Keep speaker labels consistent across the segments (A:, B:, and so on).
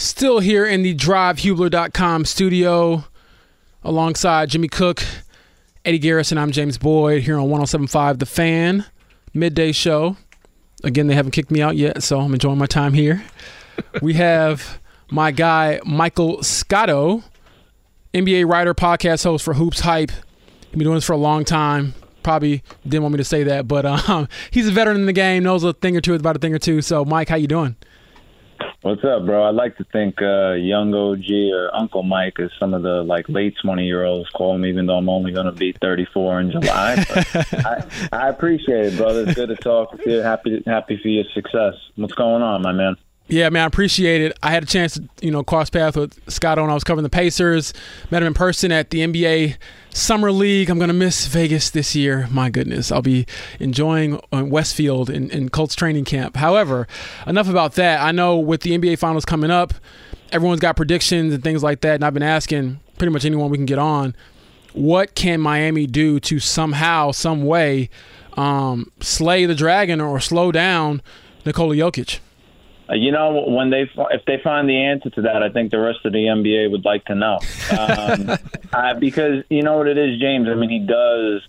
A: Still here in the drivehubler.com studio alongside Jimmy Cook, Eddie Garrison. I'm James Boyd here on 1075 The Fan midday show. Again, they haven't kicked me out yet, so I'm enjoying my time here. we have my guy, Michael Scotto, NBA writer, podcast host for Hoops Hype. He's been doing this for a long time. Probably didn't want me to say that, but um, he's a veteran in the game, knows a thing or two about a thing or two. So, Mike, how you doing?
B: What's up, bro? I like to think uh, young OG or Uncle Mike is some of the like late twenty year olds call me, even though I'm only going to be 34 in July. I, I appreciate it, brother. It's good to talk with you. Happy happy for your success. What's going on, my man?
A: Yeah, man, I appreciate it. I had a chance to, you know, cross paths with Scott when I was covering the Pacers. Met him in person at the NBA Summer League. I'm going to miss Vegas this year. My goodness. I'll be enjoying uh, Westfield in, in Colts training camp. However, enough about that. I know with the NBA Finals coming up, everyone's got predictions and things like that. And I've been asking pretty much anyone we can get on, what can Miami do to somehow, some way, um, slay the dragon or slow down Nikola Jokic?
B: Uh, you know, when they if they find the answer to that, I think the rest of the NBA would like to know, um, uh, because you know what it is, James. I mean, he does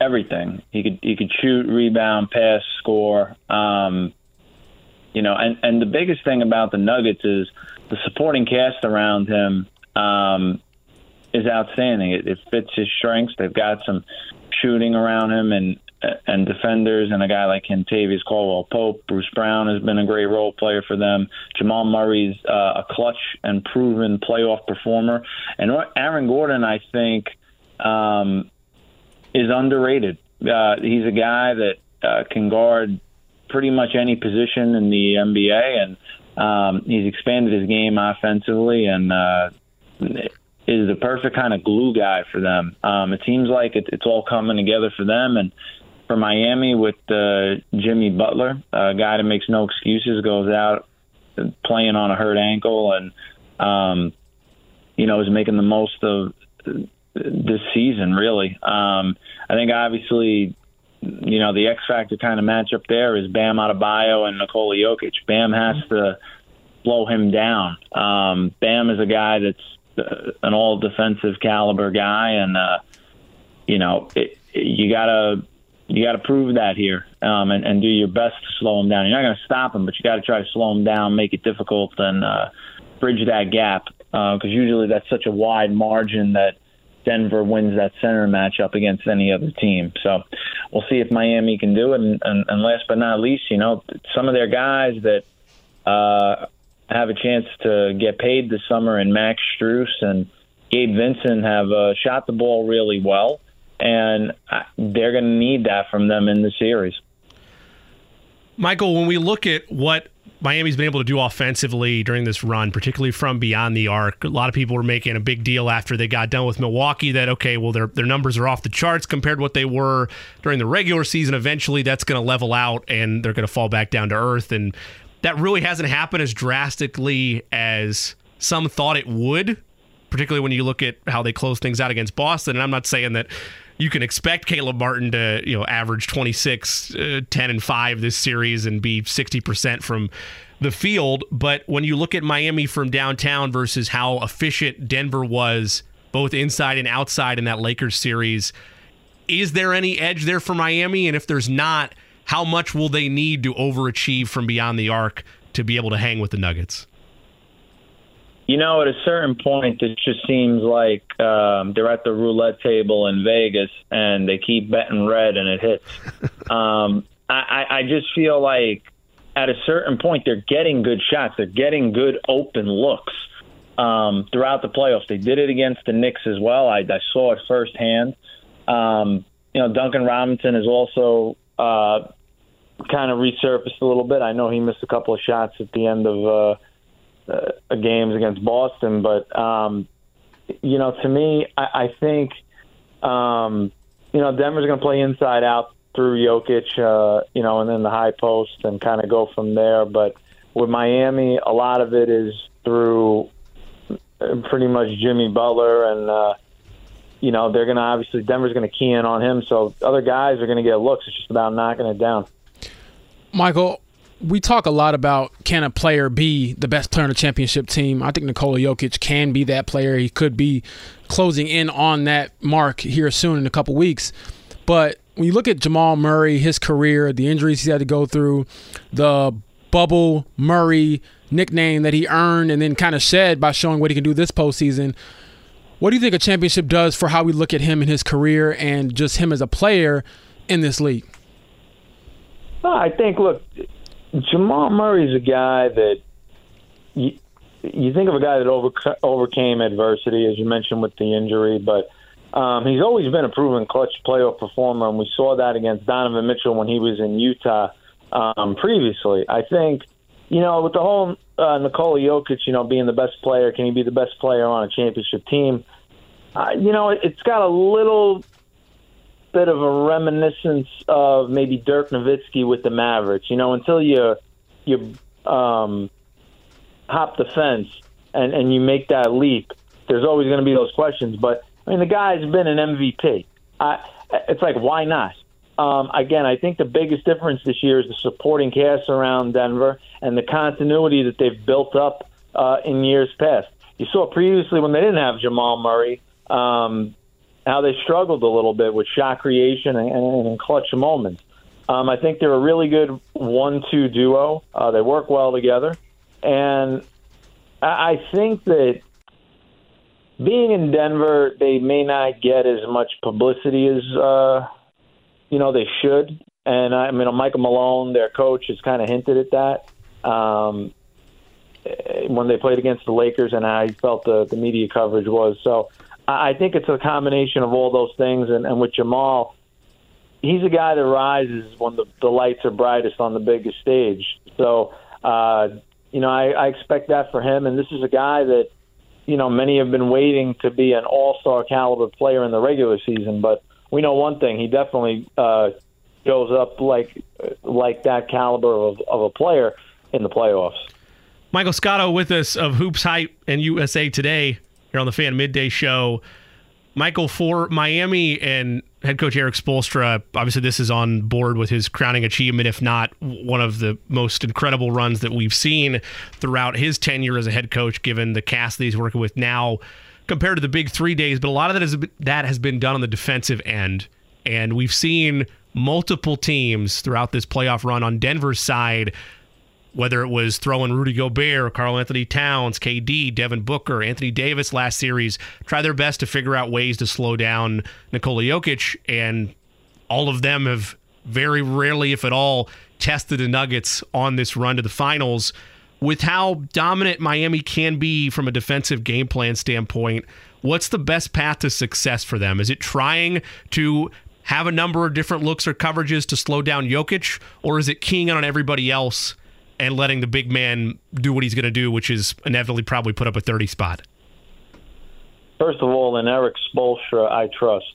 B: everything. He could he could shoot, rebound, pass, score. Um, you know, and and the biggest thing about the Nuggets is the supporting cast around him um, is outstanding. It, it fits his strengths. They've got some shooting around him, and and defenders and a guy like Kentavious Caldwell Pope. Bruce Brown has been a great role player for them. Jamal Murray's uh, a clutch and proven playoff performer. And Aaron Gordon, I think, um, is underrated. Uh, he's a guy that uh, can guard pretty much any position in the NBA, and um, he's expanded his game offensively and uh, is the perfect kind of glue guy for them. Um, it seems like it, it's all coming together for them, and for Miami with uh, Jimmy Butler, a guy that makes no excuses, goes out playing on a hurt ankle, and um, you know is making the most of this season. Really, um, I think obviously, you know, the X factor kind of matchup there is Bam Adebayo and Nikola Jokic. Bam has to slow him down. Um, Bam is a guy that's uh, an all defensive caliber guy, and uh, you know, it, you gotta you got to prove that here um, and, and do your best to slow them down. You're not going to stop them, but you got to try to slow them down, make it difficult, and uh, bridge that gap because uh, usually that's such a wide margin that Denver wins that center matchup against any other team. So we'll see if Miami can do it. And, and, and last but not least, you know, some of their guys that uh, have a chance to get paid this summer, and Max Strus and Gabe Vincent have uh, shot the ball really well and they're going to need that from them in the series.
C: Michael, when we look at what Miami's been able to do offensively during this run, particularly from beyond the arc. A lot of people were making a big deal after they got done with Milwaukee that okay, well their their numbers are off the charts compared to what they were during the regular season. Eventually, that's going to level out and they're going to fall back down to earth. And that really hasn't happened as drastically as some thought it would. Particularly when you look at how they close things out against Boston. And I'm not saying that you can expect Caleb Martin to, you know, average 26, uh, 10 and 5 this series and be 60% from the field, but when you look at Miami from downtown versus how efficient Denver was both inside and outside in that Lakers series, is there any edge there for Miami and if there's not, how much will they need to overachieve from beyond the arc to be able to hang with the Nuggets?
B: You know, at a certain point, it just seems like um, they're at the roulette table in Vegas and they keep betting red and it hits. um, I, I just feel like at a certain point, they're getting good shots. They're getting good open looks um, throughout the playoffs. They did it against the Knicks as well. I, I saw it firsthand. Um, you know, Duncan Robinson has also uh, kind of resurfaced a little bit. I know he missed a couple of shots at the end of. Uh, uh, games against Boston. But um, you know, to me, I, I think um, you know Denver's going to play inside out through Jokic, uh, you know, and then the high post and kind of go from there. But with Miami, a lot of it is through uh, pretty much Jimmy Butler and. Uh, you know they're going to obviously Denver's going to key in on him, so other guys are going to get looks. It's just about knocking it down.
A: Michael, we talk a lot about can a player be the best player on a championship team. I think Nikola Jokic can be that player. He could be closing in on that mark here soon in a couple weeks. But when you look at Jamal Murray, his career, the injuries he had to go through, the bubble Murray nickname that he earned and then kind of shed by showing what he can do this postseason. What do you think a championship does for how we look at him in his career and just him as a player in this league?
B: I think, look, Jamal Murray's a guy that you, you think of a guy that over, overcame adversity, as you mentioned with the injury, but um, he's always been a proven clutch playoff performer, and we saw that against Donovan Mitchell when he was in Utah um, previously. I think, you know, with the whole uh, Nikola Jokic, you know, being the best player, can he be the best player on a championship team? Uh, you know, it, it's got a little bit of a reminiscence of maybe Dirk Nowitzki with the Mavericks. You know, until you you um, hop the fence and and you make that leap, there's always going to be those questions. But I mean, the guy's been an MVP. I, it's like why not? Um, again, I think the biggest difference this year is the supporting cast around Denver and the continuity that they've built up uh, in years past. You saw previously when they didn't have Jamal Murray. Um, how they struggled a little bit with shot creation and, and, and clutch moments. Um, I think they're a really good one-two duo. Uh, they work well together, and I, I think that being in Denver, they may not get as much publicity as uh, you know they should. And I mean, Michael Malone, their coach, has kind of hinted at that um, when they played against the Lakers, and I felt the the media coverage was so. I think it's a combination of all those things. And, and with Jamal, he's a guy that rises when the, the lights are brightest on the biggest stage. So, uh, you know, I, I expect that for him. And this is a guy that, you know, many have been waiting to be an all star caliber player in the regular season. But we know one thing: he definitely uh, goes up like like that caliber of, of a player in the playoffs.
C: Michael Scotto with us of Hoops Hype and USA Today here on the Fan Midday Show. Michael, for Miami and head coach Erik Spoelstra, obviously this is on board with his crowning achievement, if not one of the most incredible runs that we've seen throughout his tenure as a head coach, given the cast that he's working with now compared to the big three days. But a lot of that, is, that has been done on the defensive end. And we've seen multiple teams throughout this playoff run on Denver's side whether it was throwing Rudy Gobert, Karl-Anthony Towns, KD, Devin Booker, Anthony Davis last series, try their best to figure out ways to slow down Nikola Jokic, and all of them have very rarely, if at all, tested the Nuggets on this run to the finals. With how dominant Miami can be from a defensive game plan standpoint, what's the best path to success for them? Is it trying to have a number of different looks or coverages to slow down Jokic, or is it keying on everybody else and letting the big man do what he's going to do, which is inevitably probably put up a 30 spot?
B: First of all, in Erik Spoelstra, I trust.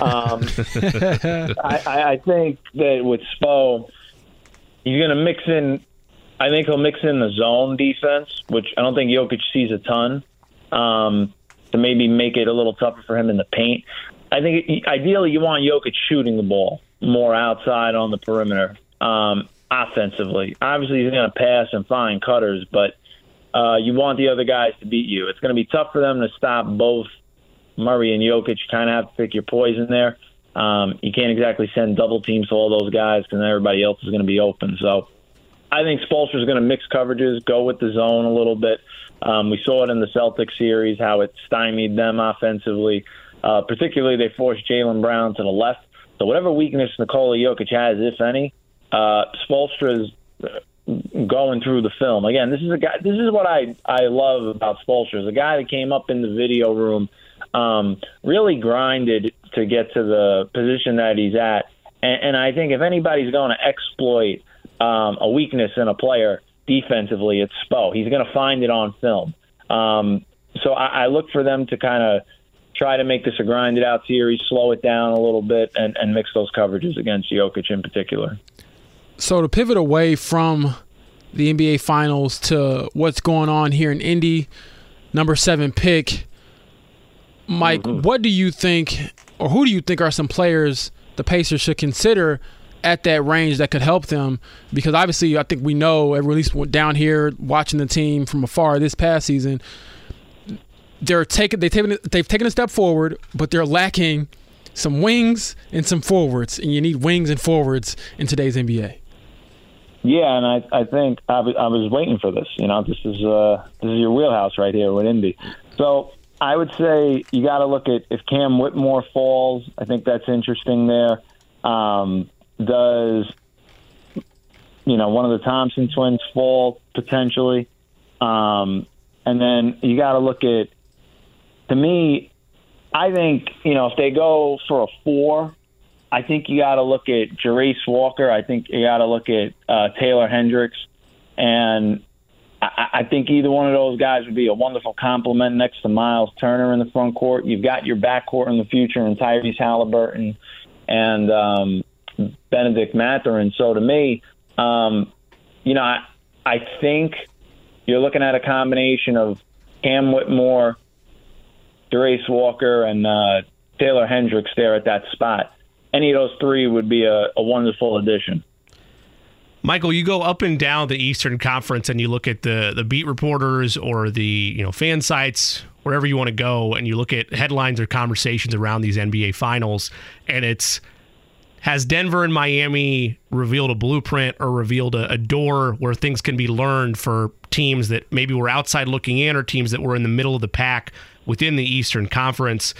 B: Um, I, I think that with Spo, he's going to mix in. I think he'll mix in the zone defense, which I don't think Jokic sees a ton, um, to maybe make it a little tougher for him in the paint. I think ideally you want Jokic shooting the ball more outside on the perimeter. Um, offensively. Obviously, he's going to pass and find cutters, but uh, you want the other guys to beat you. It's going to be tough for them to stop both Murray and Jokic. You kind of have to pick your poison there. Um, you can't exactly send double teams to all those guys because everybody else is going to be open. So I think Spoelstra is going to mix coverages, go with the zone a little bit. Um, we saw it in the Celtics series how it stymied them offensively. Uh, particularly, they forced Jaylen Brown to the left. So whatever weakness Nikola Jokic has, if any, uh, Spoelstra's going through the film. Again, this is a guy. This is what I I love about Spoelstra. A guy that came up in the video room, um, really grinded to get to the position that he's at. And, and I think if anybody's going to exploit um, a weakness in a player, defensively, it's Spo. He's going to find it on film. Um, so I, I look for them to kind of try to make this a grinded out series, slow it down a little bit, and, and mix those coverages against Jokic in particular.
A: So to pivot away from the NBA Finals to what's going on here in Indy, number seven pick, Mike, mm-hmm. what do you think, or who do you think are some players the Pacers should consider at that range that could help them? Because obviously, I think we know, at least down here watching the team from afar this past season, they're taking they taken they've taken a step forward, but they're lacking some wings and some forwards, and you need wings and forwards in today's NBA.
B: Yeah, and I I think I was, was waiting for this. You know, this is uh this is your wheelhouse right here with Indy. So I would say you got to look at if Cam Whitmore falls. I think that's interesting there. Um, does you know one of the Thompson twins fall potentially? Um, and then you got to look at to me, I think you know if they go for a four, I think you got to look at Jarace Walker. I think you got to look at uh, Taylor Hendricks, and I, I think either one of those guys would be a wonderful complement next to Miles Turner in the front court. You've got your backcourt in the future, in Tyrese Haliburton and um, Bennedict Mathurin. So to me, um, you know, I, I think you're looking at a combination of Cam Whitmore Jarace Walker and uh, Taylor Hendricks there at that spot. Any of those three would be a, a wonderful addition.
C: Michael, you go up and down the Eastern Conference and you look at the the beat reporters or the you know fan sites, wherever you want to go, and you look at headlines or conversations around these NBA finals, and it's has Denver and Miami revealed a blueprint or revealed a, a, door where things can be learned for teams that maybe were outside looking in or teams that were in the middle of the pack within the Eastern Conference?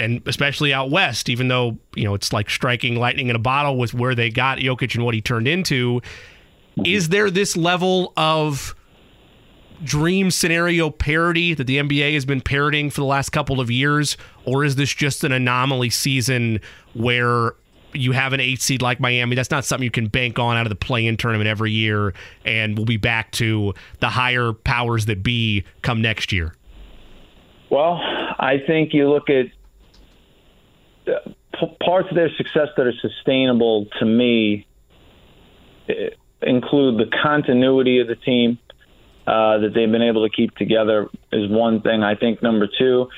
C: And especially out west, even though you know it's like striking lightning in a bottle with where they got Jokic and what he turned into, is there this level of dream scenario parody that the NBA has been parroting for the last couple of years, or is this just an anomaly season where you have an eight seed like Miami, that's not something you can bank on out of the play in tournament every year, and we'll be back to the higher powers that be come next year?
B: Well, I think you look at parts of their success that are sustainable to me eh, include the continuity of the team uh, that they've been able to keep together is one thing. I think number two,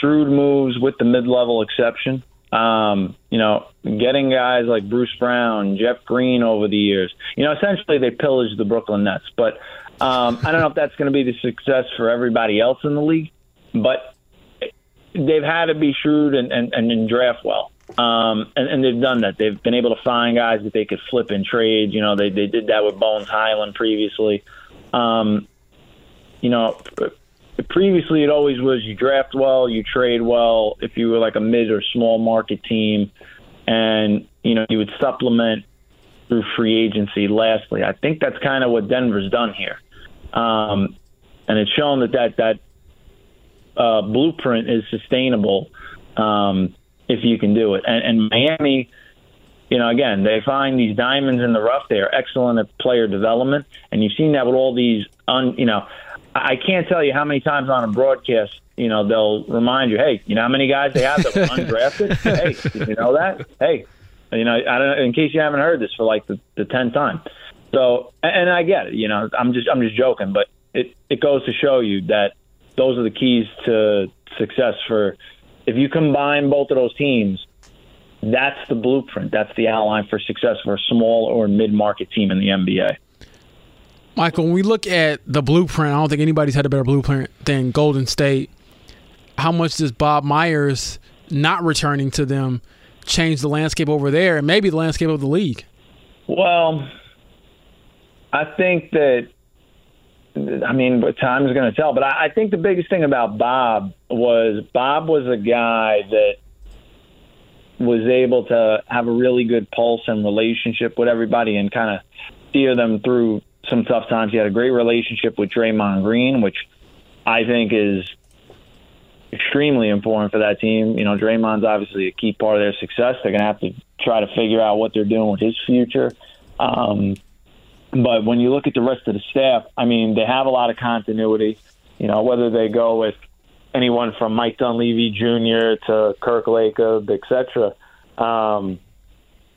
B: shrewd moves with the mid-level exception. Um, you know, getting guys like Bruce Brown, Jeff Green over the years. You know, essentially they pillaged the Brooklyn Nets. But um, I don't know if that's going to be the success for everybody else in the league. But they've had to be shrewd and, and, and draft well. Um, and, and they've done that. They've been able to find guys that they could flip and trade. You know, they they did that with Bones Hyland previously. Um, you know, previously it always was you draft well, you trade well. If you were like a mid or small market team, and you know you would supplement through free agency. Lastly, I think that's kind of what Denver's done here, um, and it's shown that that that uh, blueprint is sustainable um, if you can do it. And, and Miami you know, again, they find these diamonds in the rough. They are excellent at player development, and you've seen that with all these. Un, you know, I can't tell you how many times on a broadcast, you know, they'll remind you, hey, you know how many guys they have that were undrafted? hey, did you know that? Hey, you know, I don't. In case you haven't heard this for like the, the tenth time. So, and I get it. You know, I'm just I'm just joking, but it it goes to show you that those are the keys to success for. If you combine both of those teams, that's the blueprint. That's the outline for success for a small or mid-market team in the NBA.
A: Michael, when we look at the blueprint, I don't think anybody's had a better blueprint than Golden State. How much does Bob Myers not returning to them change the landscape over there and maybe the landscape of the league?
B: Well, I think that I mean, time is going to tell. But I, I think the biggest thing about Bob was Bob was a guy that was able to have a really good pulse and relationship with everybody and kind of steer them through some tough times. He had a great relationship with Draymond Green, which I think is extremely important for that team. You know, Draymond's obviously a key part of their success. They're going to have to try to figure out what they're doing with his future. Um, but when you look at the rest of the staff, I mean, they have a lot of continuity. You know, whether they go with anyone from Mike Dunleavy Jr. to Kirk Lacob, et cetera, um,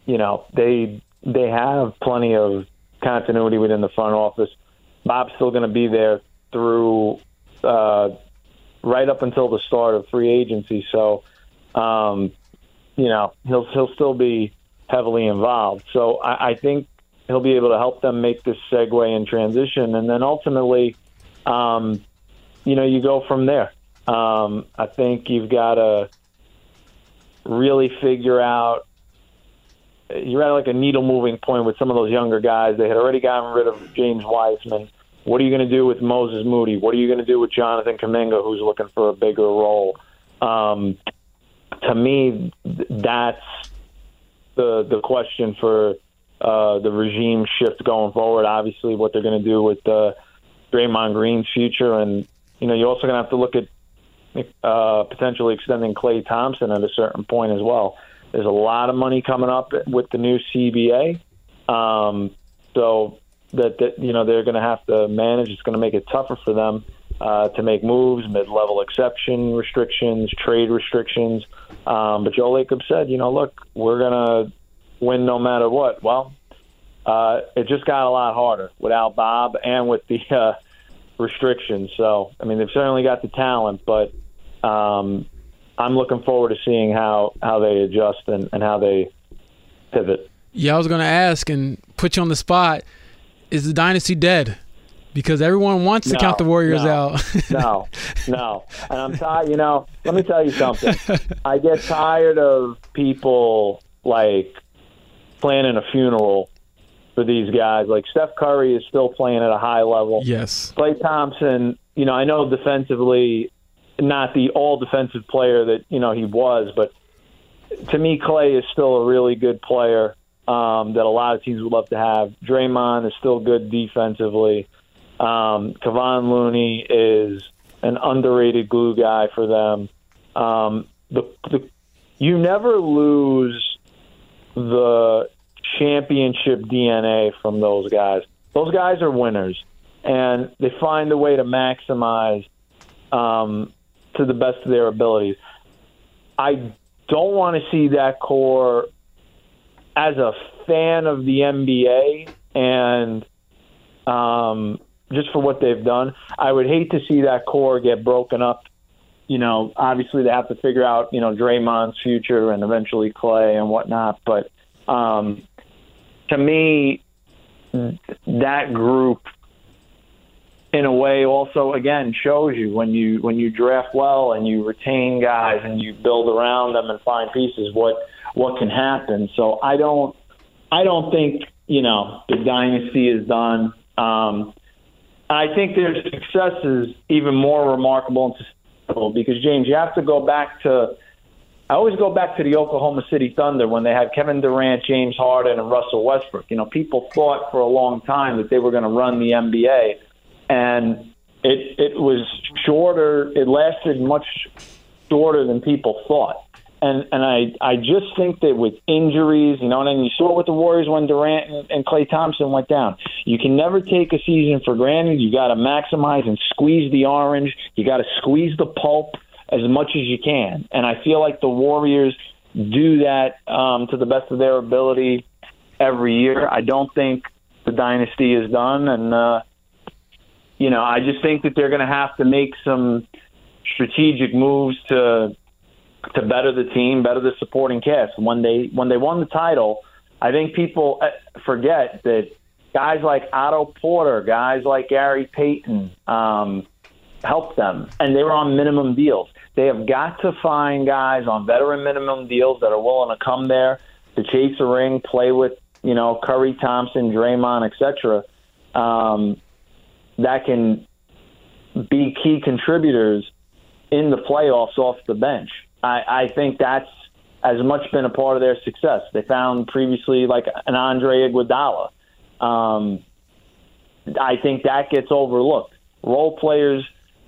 B: you know, they they have plenty of continuity within the front office. Bob's still going to be there through uh, right up until the start of free agency. So, um, you know, he'll he'll still be heavily involved. So I, I think he'll be able to help them make this segue and transition, and then ultimately, um, you know, you go from there. Um, I think you've got to really figure out. You're at like a needle moving point with some of those younger guys. They had already gotten rid of James Wiseman. What are you going to do with Moses Moody? What are you going to do with Jonathan Kuminga, who's looking for a bigger role? Um, to me, that's the the question for uh, the regime shift going forward. Obviously, what they're going to do with uh, Draymond Green's future, and you know, you're also going to have to look at uh, potentially extending Klay Thompson at a certain point as well. There's a lot of money coming up with the new CBA, um, so that, that you know they're going to have to manage. It's going to make it tougher for them uh, to make moves, mid-level exception restrictions, trade restrictions. Um, but Joe Lacob said, you know, look, we're going to win no matter what. Well, uh, it just got a lot harder without Bob and with the uh, restrictions. So, I mean, they've certainly got the talent, but um, I'm looking forward to seeing how, how they adjust and, and how they pivot.
A: Yeah, I was going to ask and put you on the spot. Is the dynasty dead? Because everyone wants to
B: No,
A: count the Warriors
B: no,
A: out.
B: no, no. And I'm tired. You know, let me tell you something. I get tired of people like planning a funeral for these guys. Like Steph Curry is still playing at a high level.
A: yes.
B: Klay Thompson, you know, I know defensively, not the all defensive player that you know he was, but to me, Klay is still a really good player um, that a lot of teams would love to have. Draymond is still good defensively. Um, Kevon Looney is an underrated glue guy for them. Um, the, the you never lose the championship DNA from those guys. Those guys are winners, and they find a way to maximize um, to the best of their abilities. I don't want to see that core as a fan of the NBA and um, just for what they've done. I would hate to see that core get broken up. You know, obviously they have to figure out you know Draymond's future and eventually Klay and whatnot. But um, to me, that group in a way also again shows you when you when you draft well and you retain guys and you build around them and find pieces what what can happen so i don't i don't think you know the dynasty is done um i think their success is even more remarkable and sustainable because james you have to go back to I always go back to the Oklahoma City Thunder when they had Kevin Durant, James Harden, and Russell Westbrook. You know, people thought for a long time that they were going to run the NBA, and it it was shorter. It lasted much shorter than people thought. And and I I just think that with injuries, you know, and then you saw it with the Warriors when Durant and, and Klay Thompson went down. You can never take a season for granted. You got to maximize and squeeze the orange. You got to squeeze the pulp as much as you can. And I feel like the Warriors do that um, to the best of their ability every year. I don't think the dynasty is done, and uh, you know, I just think that they're going to have to make some strategic moves to to better the team, better the supporting cast. When they when they won the title, I think people uh, forget that guys like Otto Porter, guys like Gary Payton, um, helped them, and they were on minimum deals. They have got to find guys on veteran minimum deals that are willing to come there to chase a ring, play with you know Curry, Thompson, Draymond, etc. Um, that can be key contributors in the playoffs off the bench. I, I think that's as much been a part of their success. They found previously like an Andre Iguodala. Um, I think that gets overlooked. Role players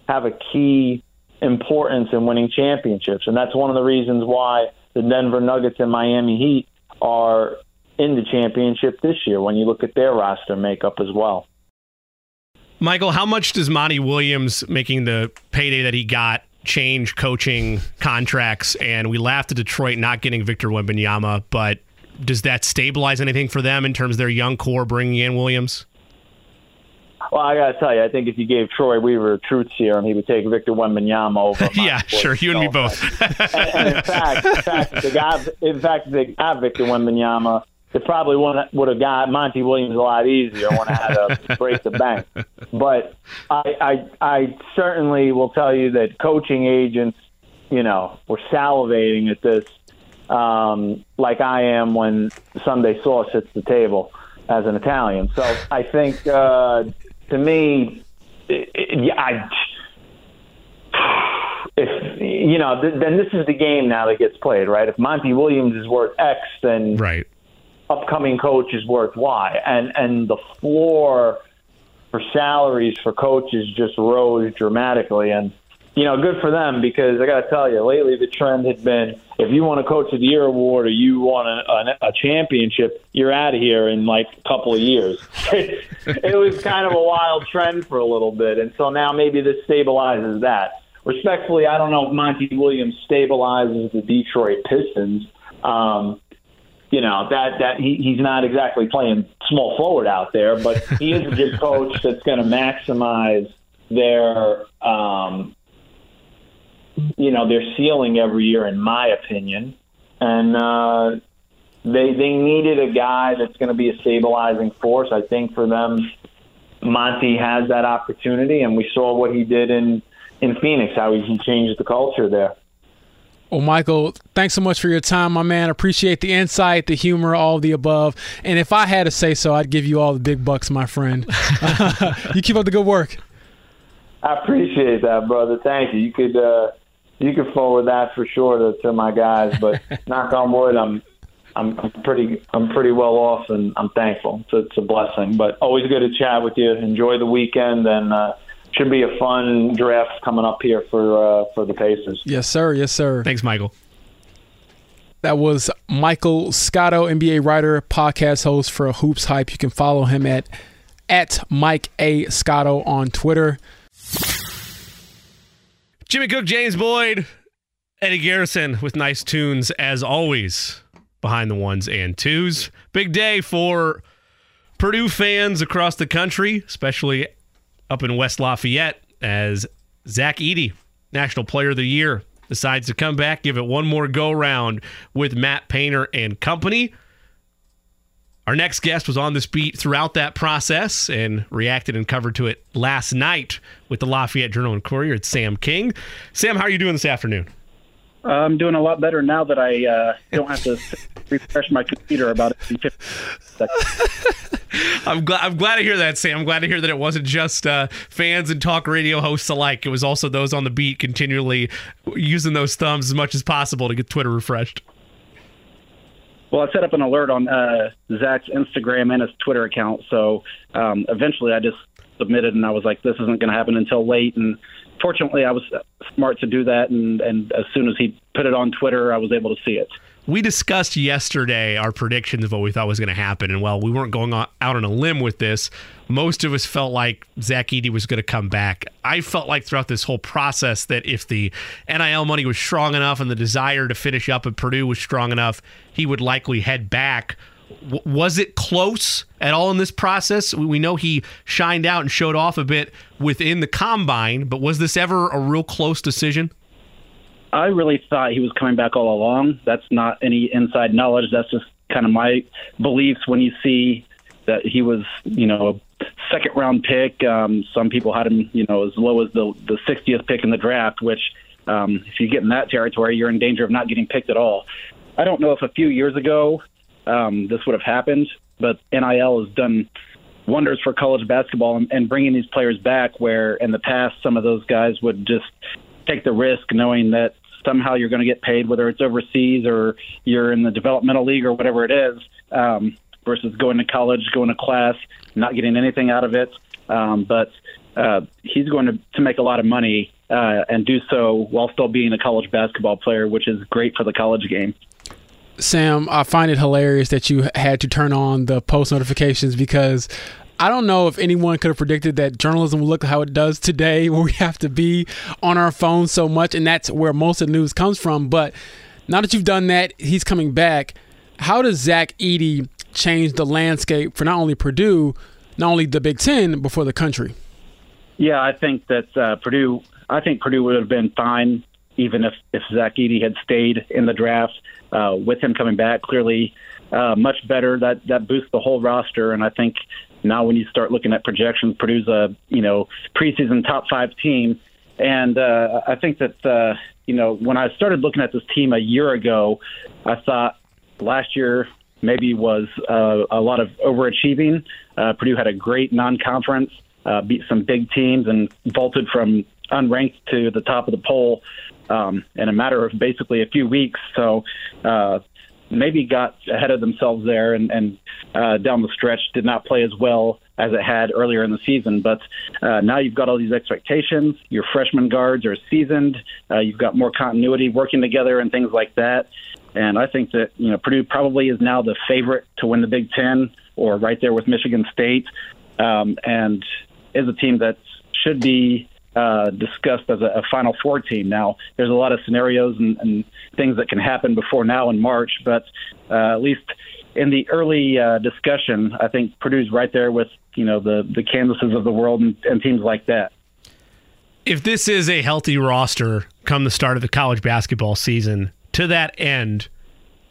B: have a key importance in winning championships, and that's one of the reasons why the Denver Nuggets and Miami Heat are in the championship this year when you look at their roster makeup as well.
C: Michael, how much does Monty Williams making the payday that he got change coaching contracts? And we laughed at Detroit not getting Victor Wembanyama, but does that stabilize anything for them in terms of their young core bringing in Williams?
B: Well, I got to tell you, I think if you gave Troy Weaver a truth serum, he would take Victor Wembanyama over.
C: yeah, sure, you and me both.
B: and, and in fact, in fact, the guy, in fact, they got Victor Wembanyama. They probably would have got Monty Williams a lot easier when I had to break the bank. But I, I, I certainly will tell you that coaching agents, you know, were salivating at this, um, like I am when Sunday sauce hits the table as an Italian. So I think uh, to me, it, it, I if you know, th- then this is the game now that gets played, right? If Monty Williams is worth X, then
C: right.
B: Upcoming coach is worth Y, and and the floor for salaries for coaches just rose dramatically, and you know, good for them because I got to tell you, lately the trend had been if you want a Coach of the Year award or you want a, a, a championship, you're out of here in like a couple of years. it was kind of a wild trend for a little bit, and so now maybe this stabilizes that. Respectfully, I don't know if Monty Williams stabilizes the Detroit Pistons. Um, know that that he, he's not exactly playing small forward out there, but he is a good coach that's going to maximize their um, you know their ceiling every year, in my opinion, and uh, they they needed a guy that's going to be a stabilizing force. I think for them, Monty has that opportunity, and we saw what he did in in Phoenix, how he changed the culture there.
A: Well, Michael, thanks so much for your time, my man. Appreciate the insight, the humor, all the above. And if I had to say so, I'd give you all the big bucks, my friend. you keep up the good work.
B: I appreciate that, brother. Thank you. You could uh, you could forward that for sure to, to my guys. But knock on wood, I'm I'm, I'm pretty I'm pretty well off, and I'm thankful. So it's a blessing. But always good to chat with you. Enjoy the weekend, and uh, should be a fun draft coming up here for uh, for the Pacers.
A: Yes, sir. Yes, sir.
C: Thanks, Michael.
A: That was Michael Scotto, NBA writer, podcast host for Hoops Hype. You can follow him at at Mike A Scotto on Twitter.
C: Jimmy Cook, James Boyd, Eddie Garrison with nice tunes as always behind the ones and twos. Big day for Purdue fans across the country, especially up in West Lafayette, as Zach Edey, National Player of the Year, decides to come back, give it one more go round with Matt Painter and company. Our next guest was on this beat throughout that process and reacted and covered to it last night with the Lafayette Journal and Courier. It's Sam King. Sam, how are you doing this afternoon?
D: I'm doing a lot better now that I uh, don't have to refresh my computer about it. in 50.
C: I'm glad. I'm glad to hear that, Sam. I'm glad to hear that it wasn't just uh, fans and talk radio hosts alike. It was also those on the beat continually using those thumbs as much as possible to get Twitter refreshed.
D: Well, I set up an alert on uh, Zach's Instagram and his Twitter account. So um, eventually I just submitted and I was like, this isn't going to happen until late. And fortunately, I was smart to do that. And, and as soon as he put it on Twitter, I was able to see it.
C: We discussed yesterday our predictions of what we thought was going to happen, and while we weren't going out on a limb with this, most of us felt like Zach Edey was going to come back. I felt like throughout this whole process that if the NIL money was strong enough and the desire to finish up at Purdue was strong enough, he would likely head back. Was it close at all in this process? We we know he shined out and showed off a bit within the combine, but was this ever a real close decision?
D: I really thought he was coming back all along. That's not any inside knowledge. That's just kind of my beliefs when you see that he was, you know, a second round pick. Um, some people had him, you know, as low as the the 60th pick in the draft, which um, if you get in that territory, you're in danger of not getting picked at all. I don't know if a few years ago um, this would have happened, but NIL has done wonders for college basketball and, and bringing these players back. Where in the past, some of those guys would just take the risk, knowing that somehow you're going to get paid, whether it's overseas or you're in the developmental league or whatever it is, um, versus going to college, going to class, not getting anything out of it. Um, but uh, he's going to, to make a lot of money uh, and do so while still being a college basketball player, which is great for the college game.
A: Sam, I find it hilarious that you had to turn on the post notifications because I don't know if anyone could have predicted that journalism would look how it does today, where we have to be on our phones so much, and that's where most of the news comes from. But now that you've done that, he's coming back. How does Zach Edey change the landscape for not only Purdue, not only the Big Ten, but for the country?
D: Yeah, I think that uh, Purdue. I think Purdue would have been fine even if if Zach Edey had stayed in the draft. Uh, with him coming back, clearly uh, much better. That that boosts the whole roster, and I think now when you start looking at projections, Purdue's a you know preseason top five team, and uh, I think that uh, you know when I started looking at this team a year ago, I thought last year maybe was uh, a lot of overachieving. Uh, Purdue had a great non-conference, uh, beat some big teams, and vaulted from unranked to the top of the poll um, in a matter of basically a few weeks. So uh, maybe got ahead of themselves there and, and uh, down the stretch did not play as well as it had earlier in the season. But uh, now you've got all these expectations. Your freshman guards are seasoned. Uh, you've got more continuity working together and things like that. And I think that you know Purdue probably is now the favorite to win the Big Ten, or right there with Michigan State, um, and is a team that should be uh, discussed as a, a, Final Four team. Now, there's a lot of scenarios and, and things that can happen before now in March, but uh, at least in the early uh, discussion, I think Purdue's right there with you know the the Kansases of the world and, and teams like that.
C: If this is a healthy roster come the start of the college basketball season, to that end,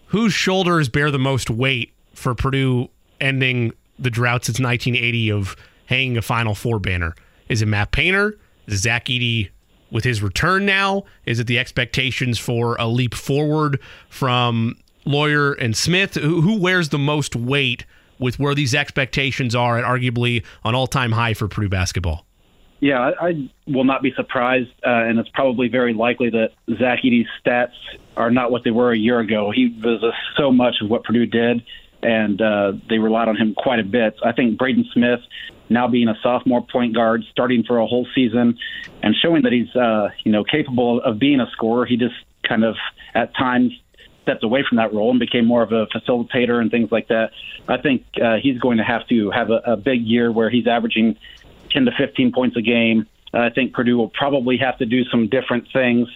C: whose shoulders bear the most weight for Purdue ending the drought since 1980 of hanging a Final Four banner? Is it Matt Painter? Zach Edey with his return now? Is it the expectations for a leap forward from Loyer and Smith? Who, wears the most weight with where these expectations are at arguably an all time high for Purdue basketball?
D: Yeah, I, I will not be surprised, uh, and it's probably very likely that Zach Edey's stats are not what they were a year ago. He was a, so much of what Purdue did, and uh, they relied on him quite a bit. I think Braden Smith now being a sophomore point guard, starting for a whole season, and showing that he's uh, you know capable of being a scorer. He just kind of at times stepped away from that role and became more of a facilitator and things like that. I think uh, he's going to have to have a, a big year where he's averaging 10 to 15 points a game. I think Purdue will probably have to do some different things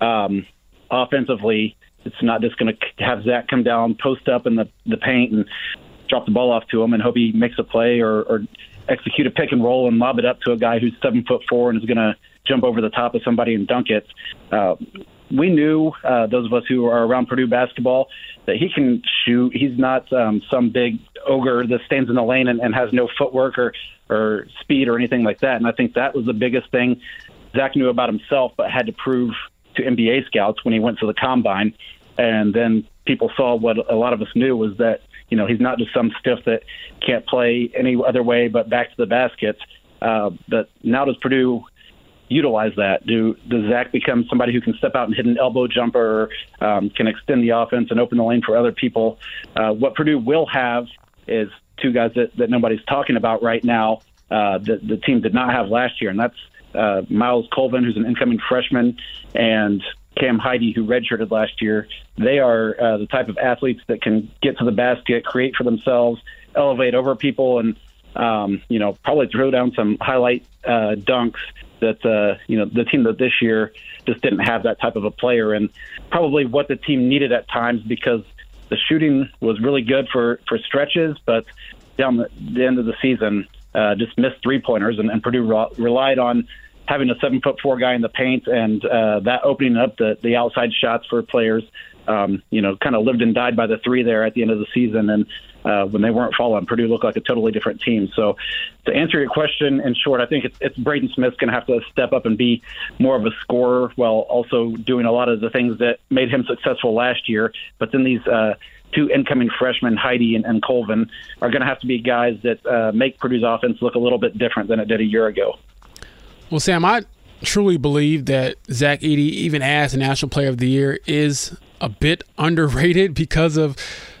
D: um, offensively. It's not just going to have Zach come down, post up in the, the paint, and drop the ball off to him and hope he makes a play or, or execute a pick and roll and lob it up to a guy who's seven foot four and is going to jump over the top of somebody and dunk it. Uh, we knew uh, those of us who are around Purdue basketball that he can shoot. He's not um, some big ogre that stands in the lane and, and has no footwork or or speed or anything like that. And I think that was the biggest thing Zach knew about himself, but had to prove to NBA scouts when he went to the combine. And then people saw what a lot of us knew was that you know, he's not just some stiff that can't play any other way but back to the basket. Uh, but now does Purdue utilize that? Do does Zach become somebody who can step out and hit an elbow jumper, um, can extend the offense and open the lane for other people? Uh, what Purdue will have is two guys that, that nobody's talking about right now. Uh, that the team did not have last year, and that's uh, Myles Colvin, who's an incoming freshman, and Cam Heide, who redshirted last year, they are uh, the type of athletes that can get to the basket, create for themselves, elevate over people, and um, you know probably throw down some highlight uh, dunks that uh, you know the team that this year just didn't have that type of a player, and probably what the team needed at times because the shooting was really good for for stretches, but down the, the end of the season, uh, just missed three pointers, and, and Purdue re- relied on having a seven foot four guy in the paint and uh, that opening up the the outside shots for players. Um, you know, kind of lived and died by the three there at the end of the season, and uh, when they weren't falling, Purdue looked like a totally different team. So, to answer your question in short, I think it's, it's Braden Smith's going to have to step up and be more of a scorer while also doing a lot of the things that made him successful last year. But then these uh, two incoming freshmen, Heide and, and Colvin, are going to have to be guys that uh, make Purdue's offense look a little bit different than it did a year ago.
A: Well, Sam, I truly believe that Zach Edey, even as a National Player of the Year, is a bit underrated because of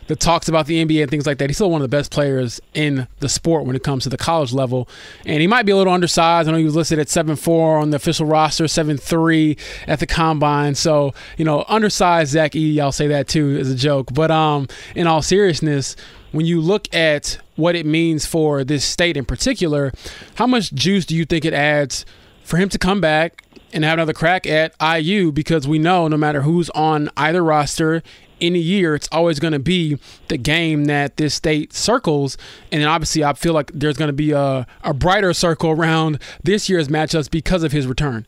A: the talks about the NBA and things like that. He's still one of the best players in the sport when it comes to the college level. And he might be a little undersized. I know he was listed at seven four on the official roster, seven three at the combine. So, you know, undersized Zach Edey, I'll say that too as a joke. But um, in all seriousness, when you look at what it means for this state in particular, how much juice do you think it adds for him to come back and have another crack at IU? Because we know no matter who's on either roster, in a year, it's always going to be the game that this state circles. And then obviously, I feel like there's going to be a, a brighter circle around this year's matchups because of his return.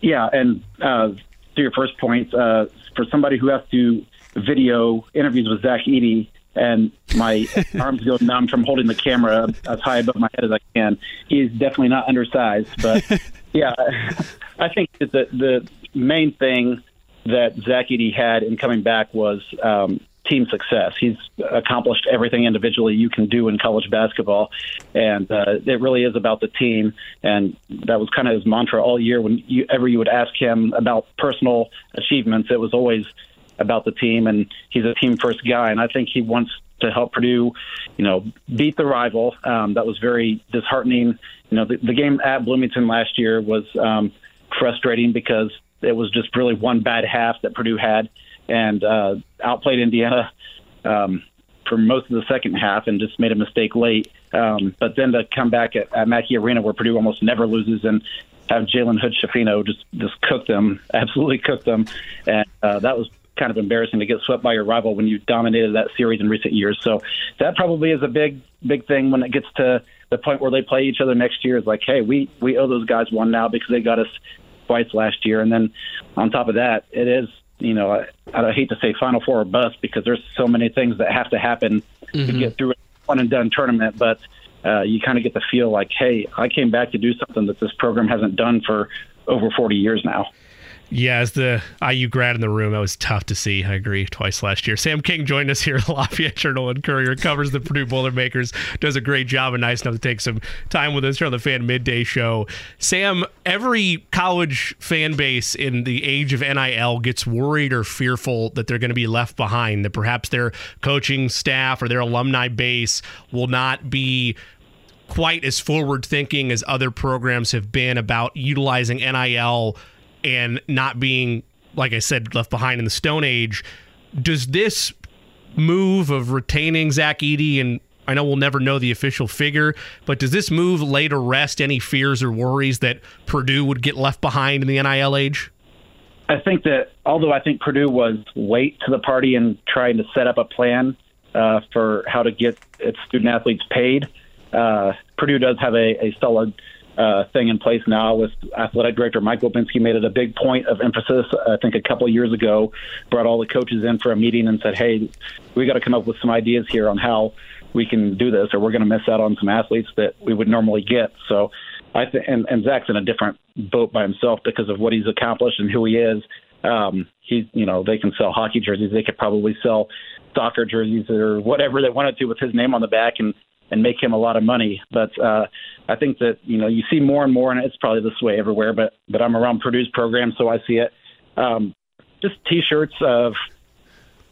D: Yeah, and uh, to your first point, uh, for somebody who has to video interviews with Zach Edey, and my arms go numb from holding the camera as high above my head as I can. He's definitely not undersized, but yeah, I think that the the main thing that Zach Edey had in coming back was um, team success. He's accomplished everything individually you can do in college basketball, and uh, it really is about the team. And that was kind of his mantra all year. Whenever you would ask him about personal achievements, it was always about the team, and he's a team first guy. And I think he wants to help Purdue, you know, beat the rival. Um, that was very disheartening. You know, the, the game at Bloomington last year was um, frustrating because it was just really one bad half that Purdue had, and uh, outplayed Indiana um, for most of the second half, and just made a mistake late. Um, but then to come back at, at Mackey Arena, where Purdue almost never loses, and have Jalen Hood Schifino just just cook them, absolutely cook them, and uh, that was kind of embarrassing to get swept by your rival when you dominated that series in recent years. So that probably is a big big thing when it gets to the point where they play each other next year. Is like, hey, we we owe those guys one now because they got us twice last year. And then on top of that, it is, you know, I, I hate to say Final Four or bust because there's so many things that have to happen mm-hmm. to get through a one and done tournament. But uh, you kind of get the feel like, hey, I came back to do something that this program hasn't done for over 40 years now.
C: Yeah, as the IU grad in the room, that was tough to see. I agree. Twice last year. Sam King joined us here at the Lafayette Journal and Courier, covers the Purdue Boilermakers, does a great job and nice enough to take some time with us here on the Fan Midday Show. Sam, every college fan base in the age of NIL gets worried or fearful that they're going to be left behind, that perhaps their coaching staff or their alumni base will not be quite as forward thinking as other programs have been about utilizing NIL and not being, like I said, left behind in the Stone Age. Does this move of retaining Zach Edey and I know we'll never know the official figure, but does this move lay to rest any fears or worries that Purdue would get left behind in the NIL age?
D: I think that although I think Purdue was late to the party in trying to set up a plan uh, for how to get its student athletes paid, uh, Purdue does have a, a solid uh, thing in place now with athletic director Mike Bobinski made it a big point of emphasis. I think a couple of years ago, brought all the coaches in for a meeting and said, "Hey, we got to come up with some ideas here on how we can do this, or we're going to miss out on some athletes that we would normally get." So, I think, and, and Zach's in a different boat by himself because of what he's accomplished and who he is. Um, he's, you know, they can sell hockey jerseys. They could probably sell soccer jerseys or whatever they wanted to with his name on the back and and make him a lot of money. But uh, I think that you know you see more and more, and it's probably this way everywhere. But but I'm around Purdue's program, so I see it. Um, just T-shirts of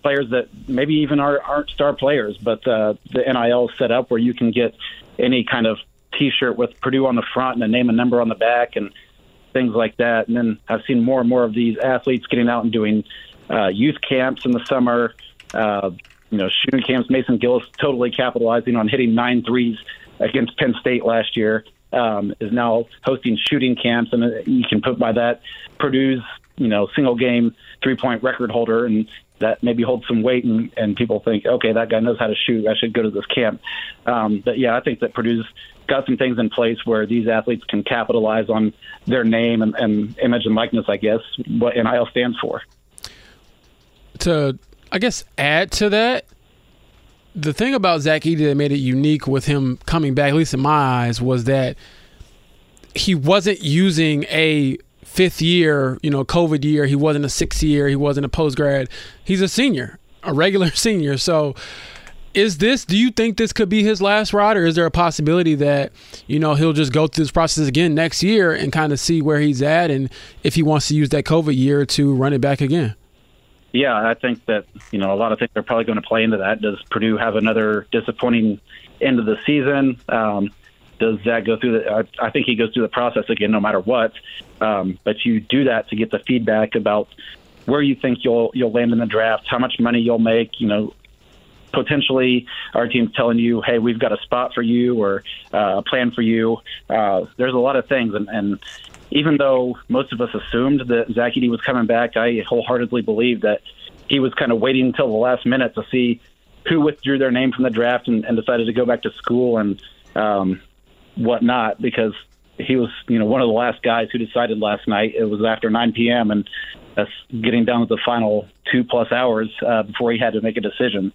D: players that maybe even are, aren't star players, but uh, the NIL set up where you can get any kind of T-shirt with Purdue on the front and a name and number on the back and things like that. And then I've seen more and more of these athletes getting out and doing uh, youth camps in the summer. Uh, you know, shooting camps. Mason Gillis totally capitalizing on hitting nine threes against Penn State last year. Um, is now hosting shooting camps, and uh, you can put by that Purdue's you know single game three point record holder, and that maybe holds some weight, and, and people think, okay, that guy knows how to shoot. I should go to this camp. Um, but yeah, I think that Purdue's got some things in place where these athletes can capitalize on their name and, and image and likeness. I guess what NIL stands for.
A: To I guess add to that, the thing about Zach Edey that made it unique with him coming back, at least in my eyes, was that he wasn't using a fifth year, you know, COVID year. He wasn't a sixth year. He wasn't a post grad. He's a senior, a regular senior. So, is this? Do you think this could be his last ride, or is there a possibility that you know he'll just go through this process again next year and kind of see where he's at, and if he wants to use that COVID year to run it back again?
D: Yeah, I think that you know a lot of things are probably going to play into that. Does Purdue have another disappointing end of the season? Um, does Zach go through the? I, I think he goes through the process again, no matter what. Um, but you do that to get the feedback about where you think you'll you'll land in the draft, how much money you'll make. You know, potentially our team's telling you, "Hey, we've got a spot for you or uh, a plan for you." Uh, there's a lot of things, and, and even though most of us assumed that Zach was coming back, I wholeheartedly believe that he was kind of waiting until the last minute to see who withdrew their name from the draft and, and decided to go back to school and um, whatnot because he was, you know, one of the last guys who decided last night. It was after 9 p.m. and that's getting down to the final two plus hours uh, before he had to make a decision.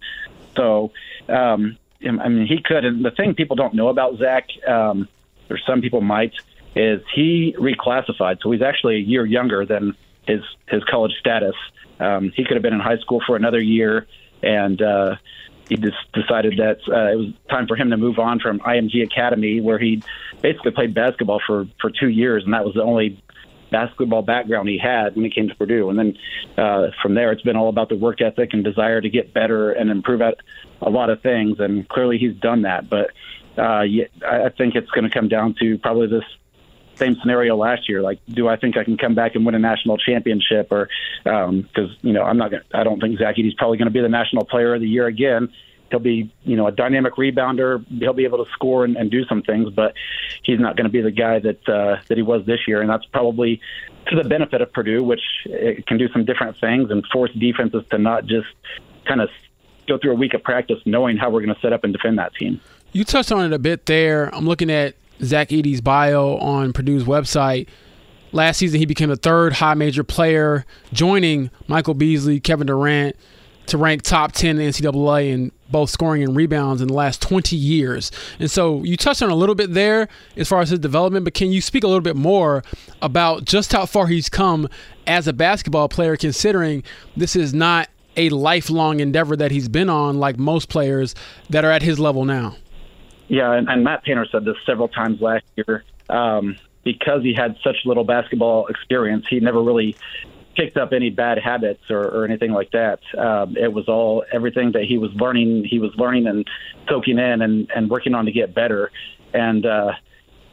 D: So, um, I mean, he could. And the thing people don't know about Zach, um, or some people might, is he reclassified. So he's actually a year younger than his his college status. Um, he could have been in high school for another year, and uh, he just decided that uh, it was time for him to move on from IMG Academy, where he basically played basketball for for two years, and that was the only basketball background he had when he came to Purdue. And then uh, from there, it's been all about the work ethic and desire to get better and improve at a lot of things. And clearly, he's done that. But uh, I think it's going to come down to probably this same scenario last year. Like, do I think I can come back and win a national championship? Or because um, you know, I'm not. Gonna, I don't think Zach Edey's probably going to be the national player of the year again. He'll be, you know, a dynamic rebounder. He'll be able to score and, and do some things, but he's not going to be the guy that uh, that he was this year. And that's probably to the benefit of Purdue, which it can do some different things and force defenses to not just kind of go through a week of practice knowing how we're going to set up and defend that team.
A: You touched on it a bit there. I'm looking at Zach Edey's bio on Purdue's website. Last season, he became the third high major player, joining Michael Beasley, Kevin Durant, to rank top 10 in NCAA in both scoring and rebounds in the last 20 years. And so you touched on a little bit there as far as his development, but can you speak a little bit more about just how far he's come as a basketball player, considering this is not a lifelong endeavor that he's been on like most players that are at his level now?
D: Yeah, and, and Matt Painter said this several times last year. Um, because he had such little basketball experience, he never really picked up any bad habits or, or anything like that. Um, it was all everything that he was learning. He was learning and soaking in and, and working on to get better. And uh,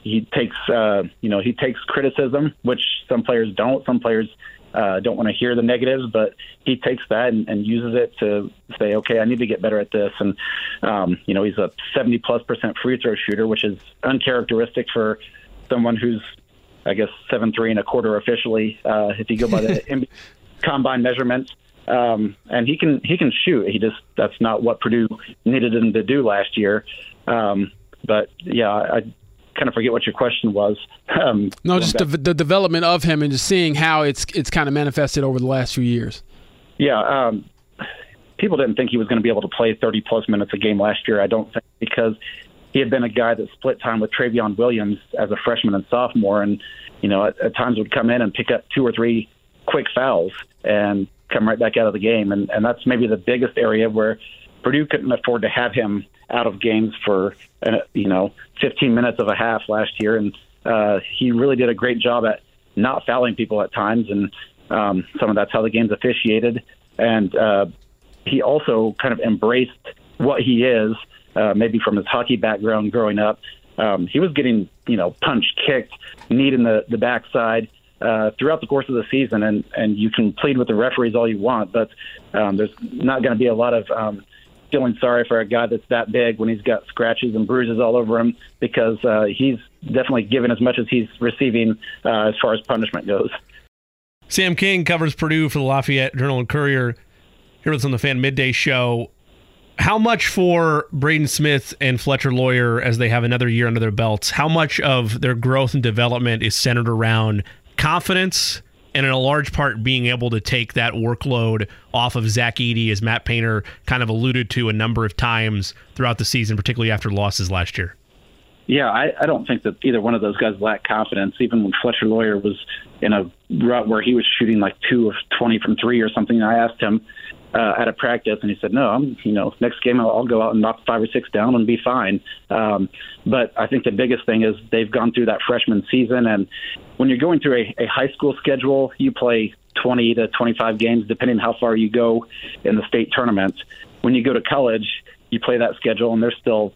D: he takes, uh, you know, he takes criticism, which some players don't. Some players uh, don't want to hear the negatives, but he takes that and, and uses it to say, okay, I need to get better at this. And, um, you know, he's a 70 plus percent free throw shooter, which is uncharacteristic for someone who's, I guess, seven three and a quarter officially, uh, if you go by the combine measurements. Um, and he can he can shoot. He just that's not what Purdue needed him to do last year. Um, but yeah, I, kind of forget what your question was. Um,
A: no, just the, the, development of him and just seeing how it's it's kind of manifested over the last few years.
D: Yeah, um, people didn't think he was going to be able to play 30 plus minutes a game last year. I don't think because he had been a guy that split time with Trevion Williams as a freshman and sophomore, and you know at, at times would come in and pick up two or three quick fouls and come right back out of the game, and and that's maybe the biggest area where Purdue couldn't afford to have him out of games for uh, you know 15 minutes of a half last year, and uh, he really did a great job at not fouling people at times, and um, some of that's how the game's officiated, and uh, he also kind of embraced what he is, uh, maybe from his hockey background growing up. Um, he was getting you know punched, kicked, kneed in the the backside. Uh, throughout the course of the season, and and you can plead with the referees all you want, but um, there's not going to be a lot of um, feeling sorry for a guy that's that big when he's got scratches and bruises all over him because uh, he's definitely given as much as he's receiving uh, as far as punishment goes.
C: Sam King covers Purdue for the Lafayette Journal and Courier. Here with us on the Fan Midday Show. How much for Braden Smith and Fletcher Loyer as they have another year under their belts? How much of their growth and development is centered around confidence and in a large part being able to take that workload off of Zach Edey, as Matt Painter kind of alluded to a number of times throughout the season, particularly after losses last year.
D: Yeah, I, I don't think that either one of those guys lacked confidence. Even when Fletcher Loyer was in a rut where he was shooting like two of twenty from three or something, I asked him uh, at a practice, and he said, "No, I'm you know next game I'll, I'll go out and knock five or six down and be fine." Um, but I think the biggest thing is they've gone through that freshman season, and when you're going through a, a high school schedule, you play 20 to 25 games, depending how far you go in the state tournament. When you go to college, you play that schedule, and there's still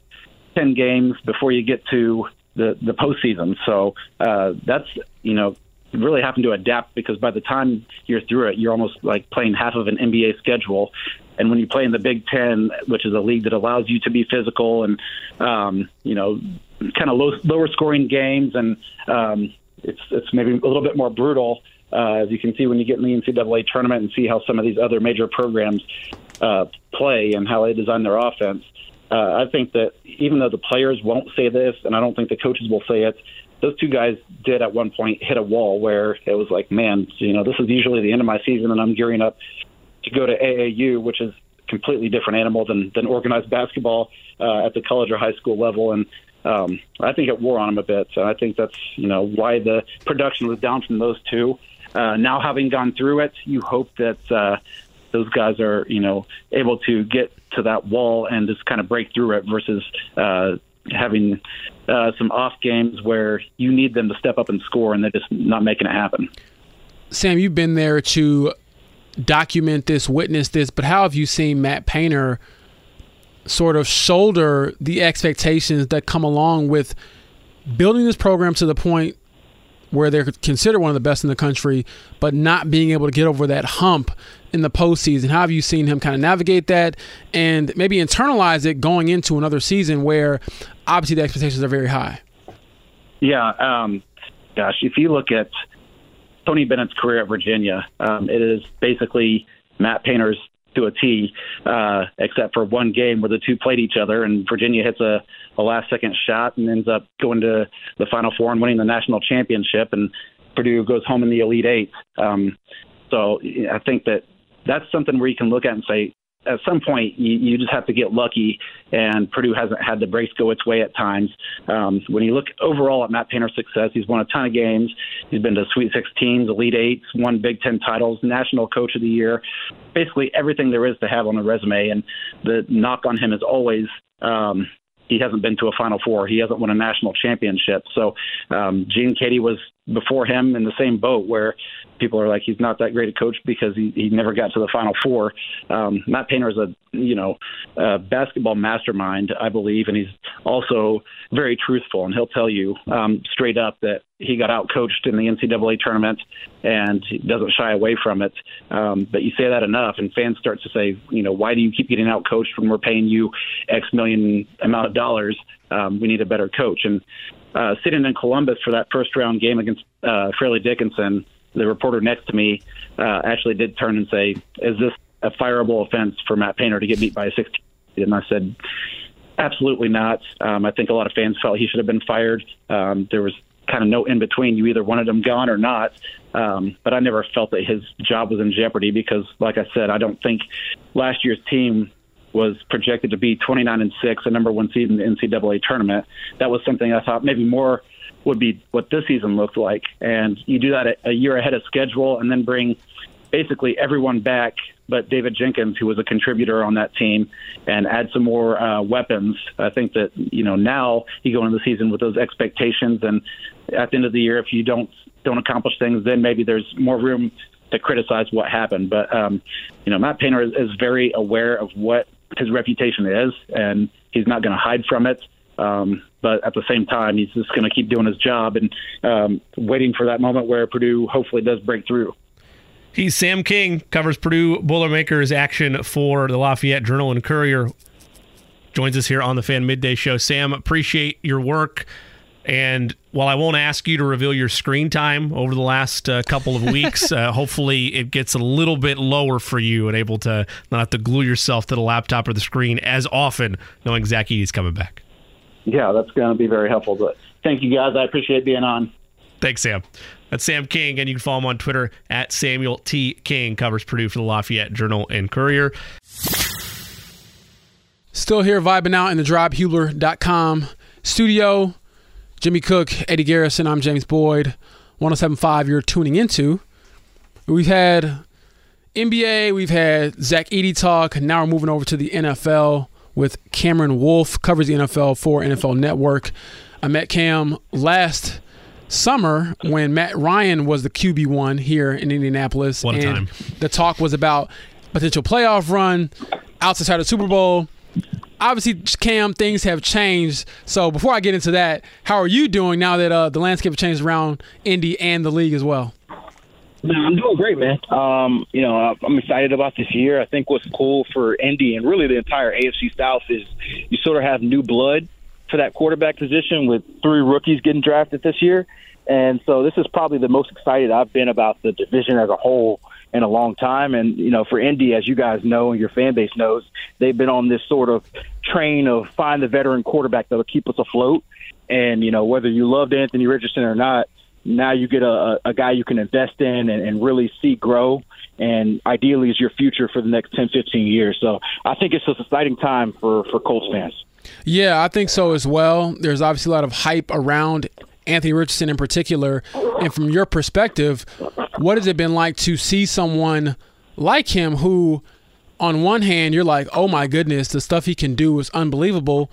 D: 10 games before you get to the the postseason. So uh, that's you know really having to adapt because by the time you're through it, you're almost like playing half of an NBA schedule. And when you play in the Big Ten, which is a league that allows you to be physical and um, you know kind of low, lower scoring games, and um, it's it's maybe a little bit more brutal. Uh, as you can see when you get in the NCAA tournament and see how some of these other major programs uh, play and how they design their offense. Uh, I think that even though the players won't say this, and I don't think the coaches will say it, those two guys did at one point hit a wall where it was like, man, you know, this is usually the end of my season, and I'm gearing up to go to AAU, which is completely different animal than than organized basketball uh, at the college or high school level, and um, I think it wore on them a bit. So I think that's you know why the production was down from those two. Uh, now having gone through it, you hope that uh, those guys are you know able to get to that wall and just kind of break through it versus uh, having uh, some off games where you need them to step up and score and they're just not making it happen.
A: Sam, you've been there to document this, witness this, but how have you seen Matt Painter sort of shoulder the expectations that come along with building this program to the point where they're considered one of the best in the country, but not being able to get over that hump in the postseason? How have you seen him kind of navigate that and maybe internalize it going into another season where obviously the expectations are very high?
D: Yeah, um, gosh, if you look at Tony Bennett's career at Virginia, um, it is basically Matt Painter's to a T, uh, except for one game where the two played each other, and Virginia hits a, a last second shot and ends up going to the Final Four and winning the national championship, and Purdue goes home in the Elite Eight. Um, so I think that that's something where you can look at and say, at some point you, you just have to get lucky, and Purdue hasn't had the brace go its way at times. Um, when you look overall at Matt Painter's success, he's won a ton of games. He's been to Sweet 16s, Elite Eights, won Big Ten titles, National Coach of the Year, basically everything there is to have on a resume. And the knock on him is always um, he hasn't been to a Final Four. He hasn't won a national championship. So um, Gene Keady was before him in the same boat where people are like he's not that great a coach because he, he never got to the final four. Um, matt painter is a you know a basketball mastermind i believe and he's also very truthful and he'll tell you um, straight up that he got out coached in the ncaa tournament and he doesn't shy away from it. Um, but you say that enough and fans start to say you know why do you keep getting out coached when we're paying you x million amount of dollars? Um, we need a better coach. And uh, sitting in Columbus for that first round game against uh, Fairleigh Dickinson, the reporter next to me uh, actually did turn and say, "Is this a fireable offense for Matt Painter to get beat by a 16?" And I said, "Absolutely not. Um, I think a lot of fans felt he should have been fired. Um, there was kind of no in between. You either wanted him gone or not. Um, but I never felt that his job was in jeopardy because, like I said, I don't think last year's team was projected to be 29 and six, a number one seed in the NCAA tournament. That was something I thought maybe more would be what this season looked like. And you do that a year ahead of schedule, and then bring basically everyone back but David Jenkins, who was a contributor on that team, and add some more uh, weapons. I think that you know now you go into the season with those expectations, and at the end of the year, if you don't don't accomplish things, then maybe there's more room to criticize what happened. But um, you know, Matt Painter is, is very aware of what his reputation is, and he's not going to hide from it. Um, but at the same time, he's just going to keep doing his job and um, waiting for that moment where Purdue hopefully does break through.
C: He's Sam King, covers Purdue Boilermakers action for the Lafayette Journal and Courier. Joins us here on the Fan Midday Show. Sam, appreciate your work. And while I won't ask you to reveal your screen time over the last uh, couple of weeks, uh, hopefully it gets a little bit lower for you and able to not have to glue yourself to the laptop or the screen as often, knowing Zach Edey's coming back.
D: Yeah, that's going to be very helpful. But thank you guys. I appreciate being on.
C: Thanks, Sam. That's Sam King, and you can follow him on Twitter at Samuel T. King, covers Purdue for the Lafayette Journal and Courier.
A: Still here vibing out in the drivehubler.com studio. Jimmy Cook, Eddie Garrison, I'm James Boyd. 1075 you're tuning into. We've had NBA, we've had Zach Edey talk, now we're moving over to the NFL with Cameron Wolfe, covers the NFL for NFL Network. I met Cam last summer when Matt Ryan was the QB one here in Indianapolis,
C: What a
A: and
C: time.
A: the talk was about potential playoff run outside of the Super Bowl. Obviously, Cam, things have changed. So before I get into that, how are you doing now that uh, the landscape has changed around Indy and the league as well?
E: No, I'm doing great, man. Um, you know, I'm excited about this year. I think what's cool for Indy and really the entire AFC South is you sort of have new blood for that quarterback position with three rookies getting drafted this year. And so this is probably the most excited I've been about the division as a whole in a long time. And, you know, for Indy, as you guys know and your fan base knows, they've been on this sort of train of find the veteran quarterback that'll keep us afloat. And, you know, whether you loved Anthony Richardson or not, now you get a, a guy you can invest in and, and really see grow and ideally is your future for the next 10, 15 years. So I think it's an exciting time for, for Colts fans.
A: Yeah, I think so as well. There's obviously a lot of hype around Anthony Richardson in particular. And from your perspective, what has it been like to see someone like him who, on one hand, you're like, oh my goodness, the stuff he can do is unbelievable.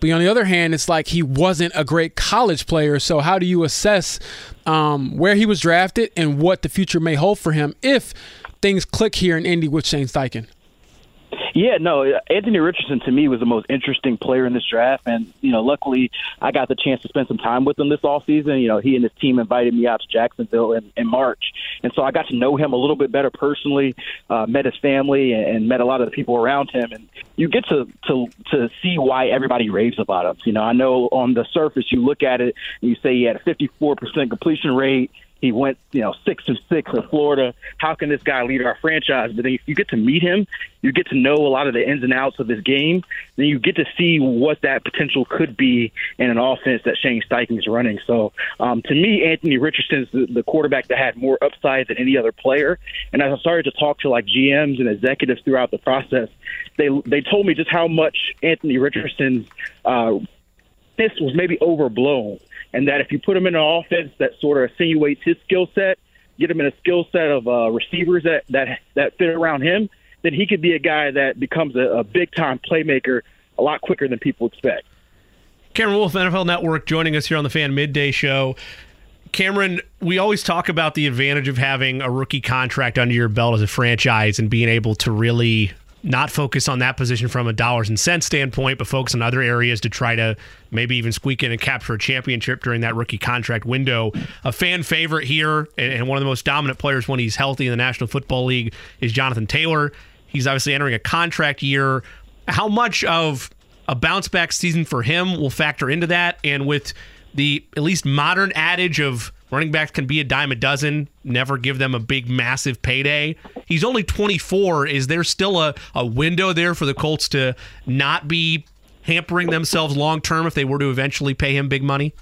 A: But on the other hand, it's like he wasn't a great college player. So, how do you assess um, where he was drafted and what the future may hold for him if things click here in Indy with Shane Steichen?
E: Yeah, no, Anthony Richardson to me was the most interesting player in this draft, and you know, luckily I got the chance to spend some time with him this off season. You know, he and his team invited me out to Jacksonville in, in March, and so I got to know him a little bit better personally. Uh, met his family and, and met a lot of the people around him, and you get to to to see why everybody raves about him. You know, I know on the surface you look at it and you say he had a 54% completion rate. He went, you know, six and six in Florida. How can this guy lead our franchise? But then if you get to meet him, you get to know a lot of the ins and outs of his game. Then you get to see what that potential could be in an offense that Shane Steichen is running. So um, to me, Anthony Richardson's the, the quarterback that had more upside than any other player. And as I started to talk to like GMs and executives throughout the process, they they told me just how much Anthony Richardson's uh, this was maybe overblown and that if you put him in an offense that sort of insinuates his skill set, get him in a skill set of uh, receivers that, that that fit around him, then he could be a guy that becomes a, a big time playmaker a lot quicker than people expect.
C: Cameron Wolfe, NFL Network, joining us here on the Fan Midday Show. Cameron, we always talk about the advantage of having a rookie contract under your belt as a franchise and being able to really not focus on that position from a dollars and cents standpoint, but focus on other areas to try to maybe even squeak in and capture a championship during that rookie contract window. A fan favorite here and one of the most dominant players when he's healthy in the National Football League is Jonathan Taylor. He's obviously entering a contract year. How much of a bounce back season for him will factor into that? And with the at least modern adage of running backs can be a dime a dozen, never give them a big, massive payday. He's only 24. Is there still a, a window there for the Colts to not be hampering themselves long term if they were to eventually pay him big money?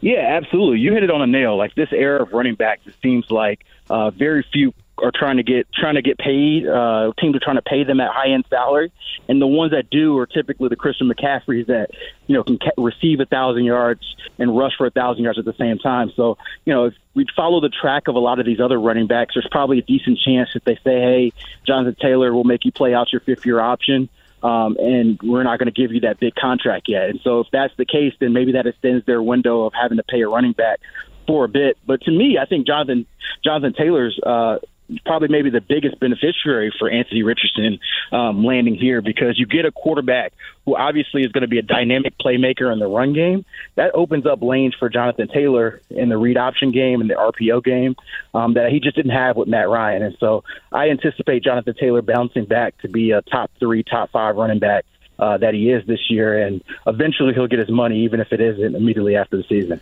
E: Yeah, absolutely. You hit it on a nail. Like this era of running backs, it seems like uh, very few are trying to get trying to get paid. Uh, teams are trying to pay them at high end salary, and the ones that do are typically the Christian McCaffreys that you know can ca- receive a thousand yards and rush for a thousand yards at the same time. So you know if we follow the track of a lot of these other running backs, there's probably a decent chance that they say, "Hey, Jonathan Taylor will make you play out your fifth year option." Um, and we're not going to give you that big contract yet. And so, if that's the case, then maybe that extends their window of having to pay a running back for a bit. But to me, I think Jonathan Jonathan Taylor's uh, probably maybe the biggest beneficiary for Anthony Richardson um, landing here because you get a quarterback who obviously is going to be a dynamic playmaker in the run game. That opens up lanes for Jonathan Taylor in the read option game and the RPO game um, that he just didn't have with Matt Ryan. And so I anticipate Jonathan Taylor bouncing back to be a top three, top five running back. Uh, that he is this year, and eventually he'll get his money, even if it isn't immediately after the season.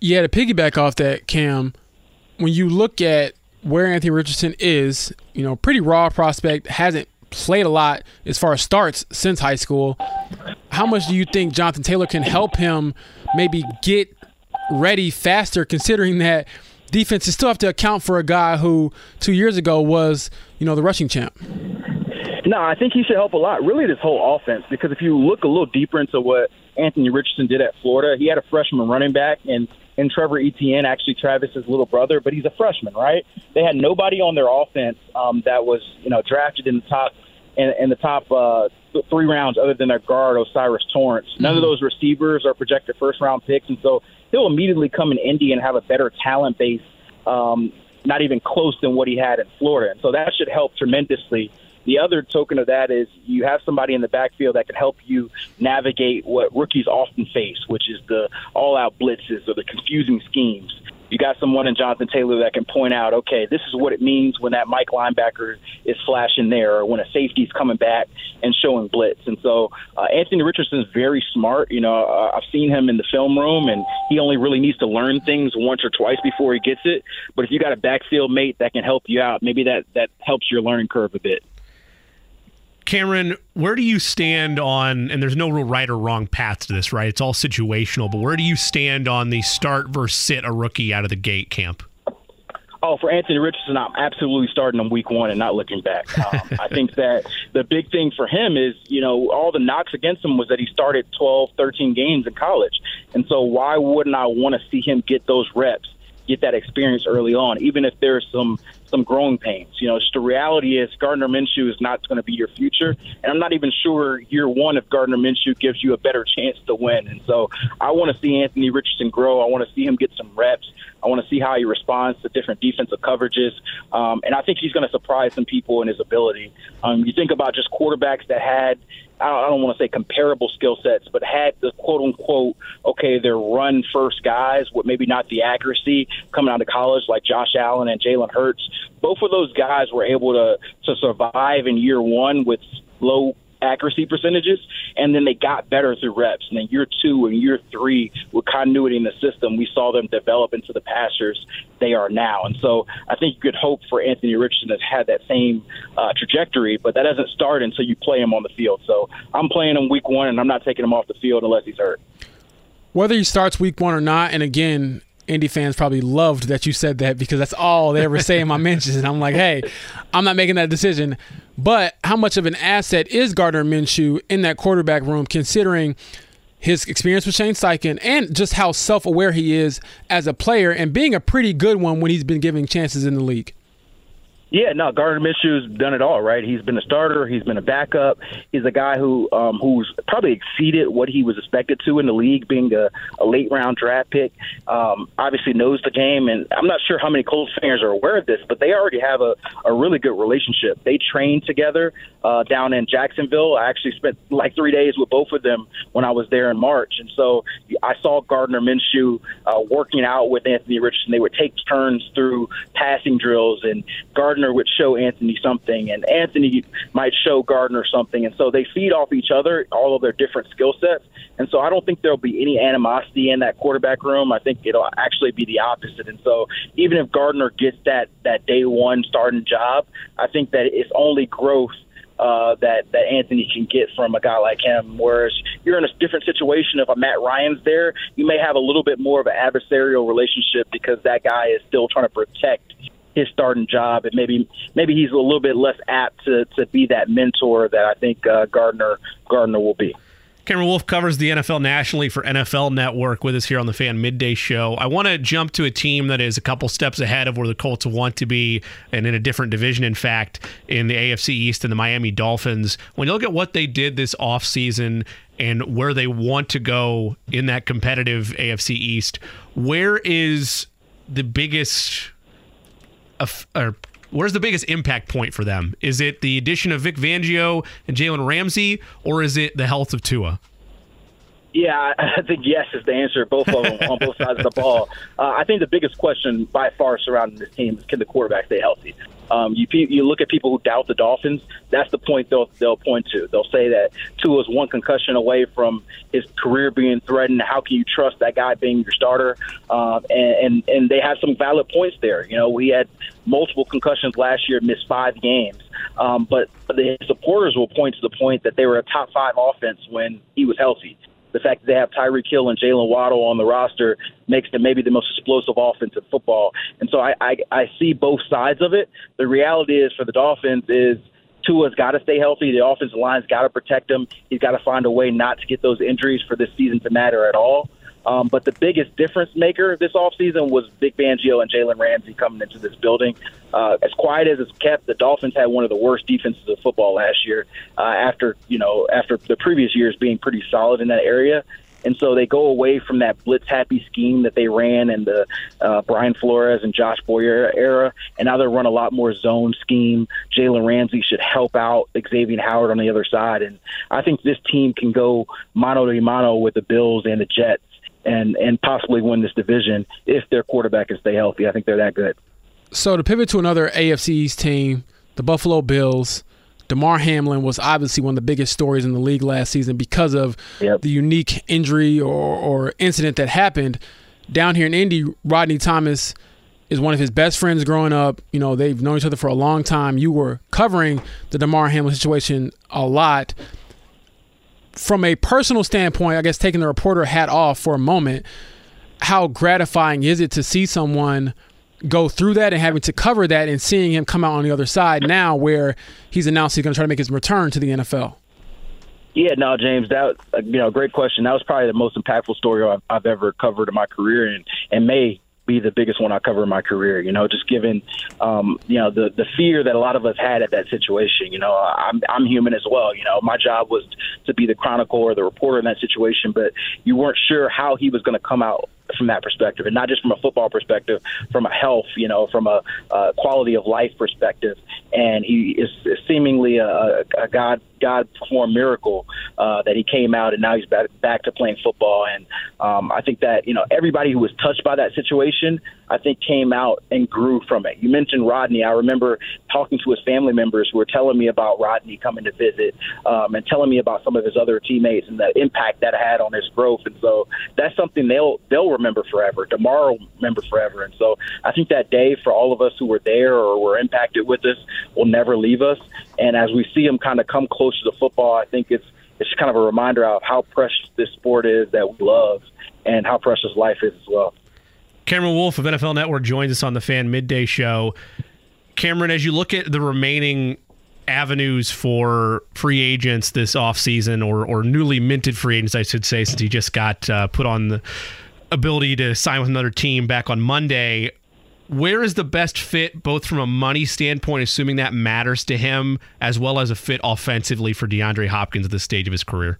A: Yeah, to piggyback off that, Cam, when you look at where Anthony Richardson is, you know, pretty raw prospect, hasn't played a lot as far as starts since high school. How much do you think Jonathan Taylor can help him maybe get ready faster, considering that defenses still have to account for a guy who two years ago was, you know, the rushing champ?
E: No, I think he should help a lot. Really, this whole offense, because if you look a little deeper into what Anthony Richardson did at Florida, he had a freshman running back and and Trevor Etienne, actually Travis's little brother, but he's a freshman, right? They had nobody on their offense um, that was you know drafted in the top in, in the top uh, three rounds, other than their guard O'Cyrus Torrence. None mm-hmm. of those receivers are projected first round picks, and so he'll immediately come in Indy and have a better talent base, um, not even close than what he had in Florida. And so that should help tremendously. The other token of that is you have somebody in the backfield that can help you navigate what rookies often face, which is the all-out blitzes or the confusing schemes you got someone in Jonathan Taylor that can point out, okay, this is what it means when that Mike linebacker is flashing there, or when a safety's coming back and showing blitz. And so uh, Anthony Richardson is very smart. You know, uh, I've seen him in the film room, and he only really needs to learn things once or twice before he gets it. But if you got a backfield mate that can help you out, maybe that that helps your learning curve a bit.
C: Cameron, where do you stand on, and there's no real right or wrong path to this, right? It's all situational, but where do you stand on the start versus sit a rookie out of the gate camp?
E: Oh, for Anthony Richardson, I'm absolutely starting him week one and not looking back. Um, I think that the big thing for him is, you know, all the knocks against him was that he started 12, 13 games in college. And so why wouldn't I want to see him get those reps? Get that experience early on, even if there's some some growing pains. You know, just the reality is Gardner Minshew is not going to be your future, and I'm not even sure year one if Gardner Minshew gives you a better chance to win. And so I want to see Anthony Richardson grow. I want to see him get some reps. I want to see how he responds to different defensive coverages, um, and I think he's going to surprise some people in his ability. Um, you think about just quarterbacks that had I don't, want to say comparable skill sets, but had the quote unquote, okay, they're run first guys with maybe not the accuracy coming out of college like Josh Allen and Jalen Hurts. Both of those guys were able to, to survive in year one with low accuracy percentages, and then they got better through reps. And then year two and year three, with continuity in the system, we saw them develop into the passers they are now. And so I think you could hope for Anthony Richardson to have that same uh, trajectory, but that doesn't start until you play him on the field. So I'm playing him week one, and I'm not taking him off the field unless he's hurt.
A: Whether he starts week one or not, and again, Indy fans probably loved that you said that because that's all they ever say in my mentions. And I'm like, hey, I'm not making that decision. But how much of an asset is Gardner Minshew in that quarterback room, considering his experience with Shane Steichen and just how self aware he is as a player and being a pretty good one when he's been giving chances in the league?
E: Yeah, no, Gardner Minshew's done it all, right? He's been a starter, he's been a backup. He's a guy who um, who's probably exceeded what he was expected to in the league, being a, a late round draft pick. Um, obviously knows the game, and I'm not sure how many Colts fans are aware of this, but they already have a, a really good relationship. They train together uh, down in Jacksonville. I actually spent like three days with both of them when I was there in March, and so I saw Gardner Minshew uh, working out with Anthony Richardson. They would take turns through passing drills, and Gardner Gardner would show Anthony something, and Anthony might show Gardner something, and so they feed off each other, all of their different skill sets. And so I don't think there'll be any animosity in that quarterback room. I think it'll actually be the opposite. And so even if Gardner gets that that day one starting job, I think that it's only growth uh, that that Anthony can get from a guy like him. Whereas you're in a different situation. If a Matt Ryan's there, you may have a little bit more of an adversarial relationship because that guy is still trying to protect his starting job, and maybe maybe he's a little bit less apt to, to be that mentor that I think uh, Gardner Gardner will be.
C: Cameron Wolfe covers the NFL nationally for NFL Network with us here on the Fan Midday Show. I want to jump to a team that is a couple steps ahead of where the Colts want to be and in a different division, in fact, in the AFC East and the Miami Dolphins. When you look at what they did this offseason and where they want to go in that competitive AFC East, where is the biggest or where's the biggest impact point for them? Is it the addition of Vic Fangio and Jalen Ramsey, or is it the health of Tua?
E: Yeah, I think yes is the answer. Both of them on both sides of the ball. Uh, I think the biggest question by far surrounding this team is can the quarterback stay healthy? Um, you you look at people who doubt the Dolphins. That's the point they'll they'll point to. They'll say that Tua is one concussion away from his career being threatened. How can you trust that guy being your starter? Um, and, and and they have some valid points there. You know, we had multiple concussions last year, missed five games. Um, but the supporters will point to the point that they were a top five offense when he was healthy the fact that they have Tyreek Hill and Jaylen Waddle on the roster makes them maybe the most explosive offense in football. And so I, I, I see both sides of it. The reality is for the Dolphins is Tua's got to stay healthy. The offensive line's got to protect him. He's got to find a way not to get those injuries for this season to matter at all. Um, but the biggest difference maker this offseason was Vic Fangio and Jalen Ramsey coming into this building. Uh, as quiet as it's kept, the Dolphins had one of the worst defenses of football last year. Uh, after you know, after the previous years being pretty solid in that area, and so they go away from that blitz happy scheme that they ran in the uh, Brian Flores and Josh Boyer era, and now they run a lot more zone scheme. Jalen Ramsey should help out Xavier Howard on the other side, and I think this team can go mano a mano with the Bills and the Jets. And, and possibly win this division if their quarterback can stay healthy. I think they're that good.
A: So to pivot to another AFC East team, the Buffalo Bills. Damar Hamlin was obviously one of the biggest stories in the league last season because of
E: Yep.
A: the unique injury or, or incident that happened. Down here in Indy, Rodney Thomas is one of his best friends growing up. You know, they've known each other for a long time. You were covering the Damar Hamlin situation a lot. From a personal standpoint, I guess taking the reporter hat off for a moment, how gratifying is it to see someone go through that and having to cover that and seeing him come out on the other side now where he's announced he's going to try to make his return to the NFL?
E: Yeah, no, James, that you know, great question. That was probably the most impactful story I've, I've ever covered in my career, and and may be the biggest one I cover in my career. You know, just given um, you know the the fear that a lot of us had at that situation. You know, I'm I'm human as well. You know, my job was to be the chronicle or the reporter in that situation, but you weren't sure how he was going to come out from that perspective, and not just from a football perspective, from a health, you know, from a, a quality of life perspective. And he is, is seemingly a, a God God performed miracle uh, that he came out and now he's back back to playing football. And um, I think that you know everybody who was touched by that situation, I think came out and grew from it. You mentioned Rodney. I remember talking to his family members who were telling me about Rodney coming to visit um, and telling me about some of his other teammates and the impact that had on his growth. And so that's something they'll they'll remember forever. Tomorrow remember forever. And so I think that day for all of us who were there or were impacted with this will never leave us. And as we see him kind of come closer to the football, I think it's it's kind of a reminder of how precious this sport is that we love and how precious life is as well.
C: Cameron Wolfe of NFL Network joins us on the Fan Midday Show. Cameron, as you look at the remaining avenues for free agents this offseason or, or newly minted free agents, I should say, since he just got uh, put on the ability to sign with another team back on Monday, where is the best fit, both from a money standpoint, assuming that matters to him, as well as a fit offensively for DeAndre Hopkins at this stage of his career?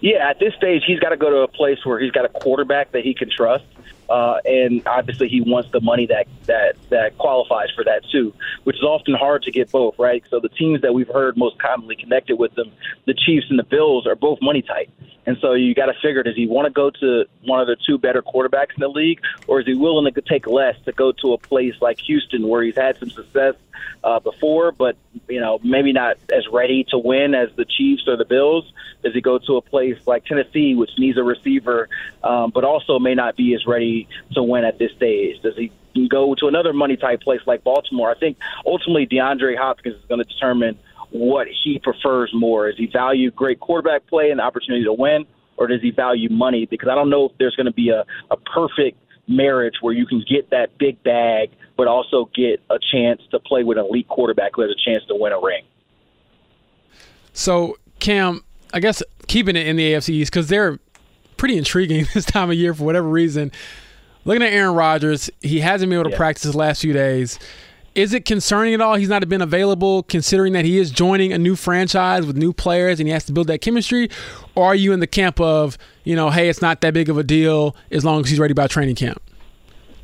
E: Yeah, at this stage, he's got to go to a place where he's got a quarterback that he can trust, uh, and obviously he wants the money that that that qualifies for that too, which is often hard to get both, right? So the teams that we've heard most commonly connected with them, the Chiefs and the Bills, are both money tight, and so you got to figure: does he want to go to one of the two better quarterbacks in the league, or is he willing to take less to go to a place like Houston where he's had some success uh, before, but you know maybe not as ready to win as the Chiefs or the Bills? Does he go to a place like Tennessee, which needs a receiver, um, but also may not be as ready to win at this stage? Does he go to another money type place like Baltimore? I think ultimately DeAndre Hopkins is going to determine what he prefers more. Does he value great quarterback play and the opportunity to win, or does he value money? Because I don't know if there's going to be a, a perfect marriage where you can get that big bag, but also get a chance to play with an elite quarterback who has a chance to win a ring.
A: So, Cam, I guess keeping it in the AFC East because they're pretty intriguing this time of year for whatever reason. Looking at Aaron Rodgers, he hasn't been able to
E: Yeah.
A: practice the last few days. Is it concerning at all? He's not been available, considering that he is joining a new franchise with new players and he has to build that chemistry. Or are you in the camp of, you know, hey, it's not that big of a deal as long as he's ready by training camp?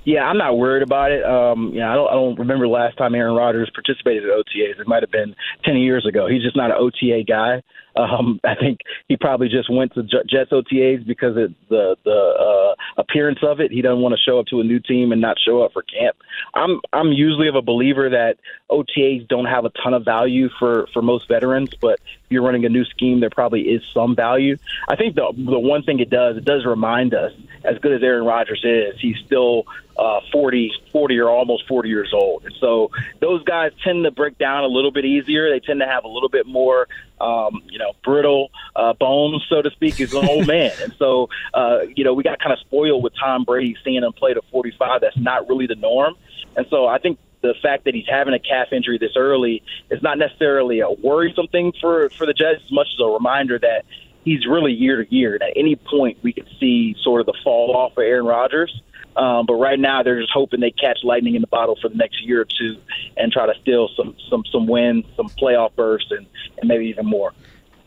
E: Yeah, I'm not worried about it. Um, yeah, I don't. I don't remember last time Aaron Rodgers participated at OTAs. It might have been ten years ago. He's just not an OTA guy. Um, I think he probably just went to Jets OTAs because of the the uh, appearance of it. He doesn't want to show up to a new team and not show up for camp. I'm I'm usually of a believer that OTAs don't have a ton of value for for most veterans, but you're running a new scheme, there probably is some value. I think the the one thing it does, it does remind us, as good as Aaron Rodgers is, he's still uh, 40, 40 or almost 40 years old. And so those guys tend to break down a little bit easier. They tend to have a little bit more, um, you know, brittle uh, bones, so to speak, as an old man. And so, uh, you know, we got kind of spoiled with Tom Brady seeing him play to 45. That's not really the norm. And so I think the fact that he's having a calf injury this early is not necessarily a worrisome thing for, for the Jets as much as a reminder that he's really year to year. And at any point, we could see sort of the fall off of Aaron Rodgers. Um, but right now, they're just hoping they catch lightning in the bottle for the next year or two and try to steal some some some wins, some playoff bursts, and, and maybe even more.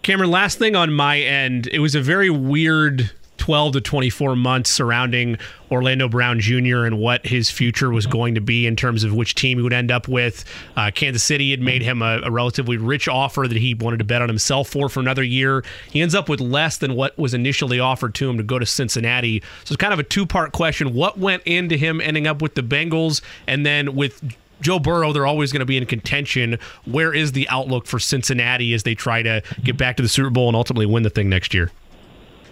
C: Cameron, last thing on my end, it was a very weird 12 to 24 months surrounding Orlando Brown Jr. and what his future was going to be in terms of which team he would end up with. Uh, Kansas City had made him a, a, relatively rich offer that he wanted to bet on himself for for another year. He ends up with less than what was initially offered to him to go to Cincinnati. So it's kind of a two part question. What went into him ending up with the Bengals? And then with Joe Burrow, they're always going to be in contention. Where is the outlook for Cincinnati as they try to get back to the Super Bowl and ultimately win the thing next year?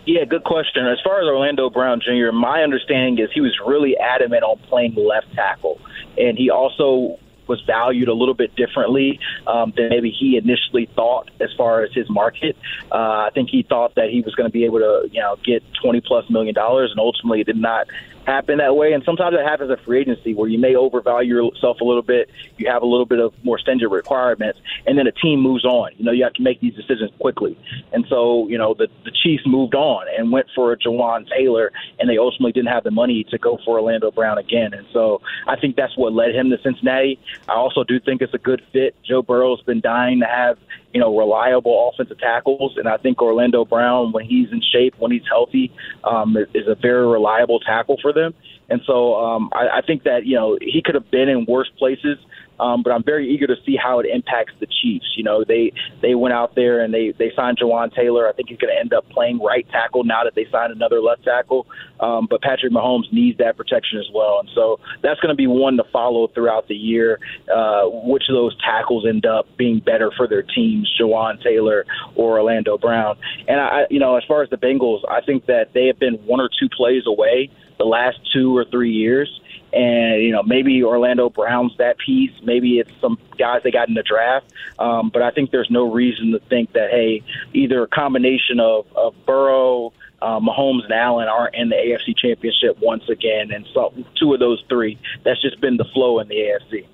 E: Yeah, good question. As far as Orlando Brown Jr., my understanding is he was really adamant on playing left tackle. And he also was valued a little bit differently um, than maybe he initially thought as far as his market. Uh, I think he thought that he was going to be able to, you know, get 20 plus million dollars, and ultimately did not happen that way. And sometimes it happens at free agency where you may overvalue yourself a little bit. You have a little bit of more stringent requirements, and then a team moves on. You know, you have to make these decisions quickly. And so, you know, the, the Chiefs moved on and went for Jawaan Taylor, and they ultimately didn't have the money to go for Orlando Brown again. And so I think that's what led him to Cincinnati. I also do think it's a good fit. Joe Burrow's been dying to have you know, reliable offensive tackles. And I think Orlando Brown, when he's in shape, when he's healthy, um, is a very reliable tackle for them. And so um, I, I think that, you know, he could have been in worse places um, but I'm very eager to see how it impacts the Chiefs. You know, they they went out there and they they signed Jawaan Taylor. I think he's going to end up playing right tackle now that they signed another left tackle. Um, but Patrick Mahomes needs that protection as well, and so that's going to be one to follow throughout the year. Uh, which of those tackles end up being better for their teams, Jawaan Taylor or Orlando Brown? And I, you know, as far as the Bengals, I think that they have been one or two plays away the last two or three years and you know maybe Orlando Brown's that piece. Maybe it's some guys they got in the draft. Um, but I think there's no reason to think that hey, either a combination of of Burrow. Uh, Mahomes and Allen aren't in the AFC Championship once again, and so two of those three. That's just been the flow in the AFC.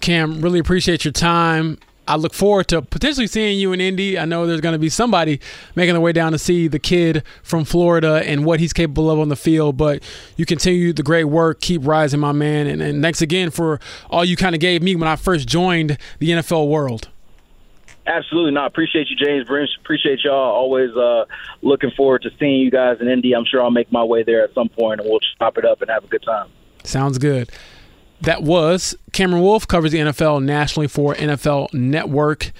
A: Cam, really appreciate your time. I look forward to potentially seeing you in Indy. I know there's going to be somebody making their way down to see the kid from Florida and what he's capable of on the field. But you continue the great work, keep rising, my man. And, and thanks again for all you kind of gave me when I first joined the NFL world.
E: Absolutely not. Appreciate you, James. Appreciate y'all. Always uh, looking forward to seeing you guys in Indy. I'm sure I'll make my way there at some point, and we'll chop it up and have a good time.
A: Sounds good. That was Cameron Wolfe, covers the NFL nationally for NFL Network.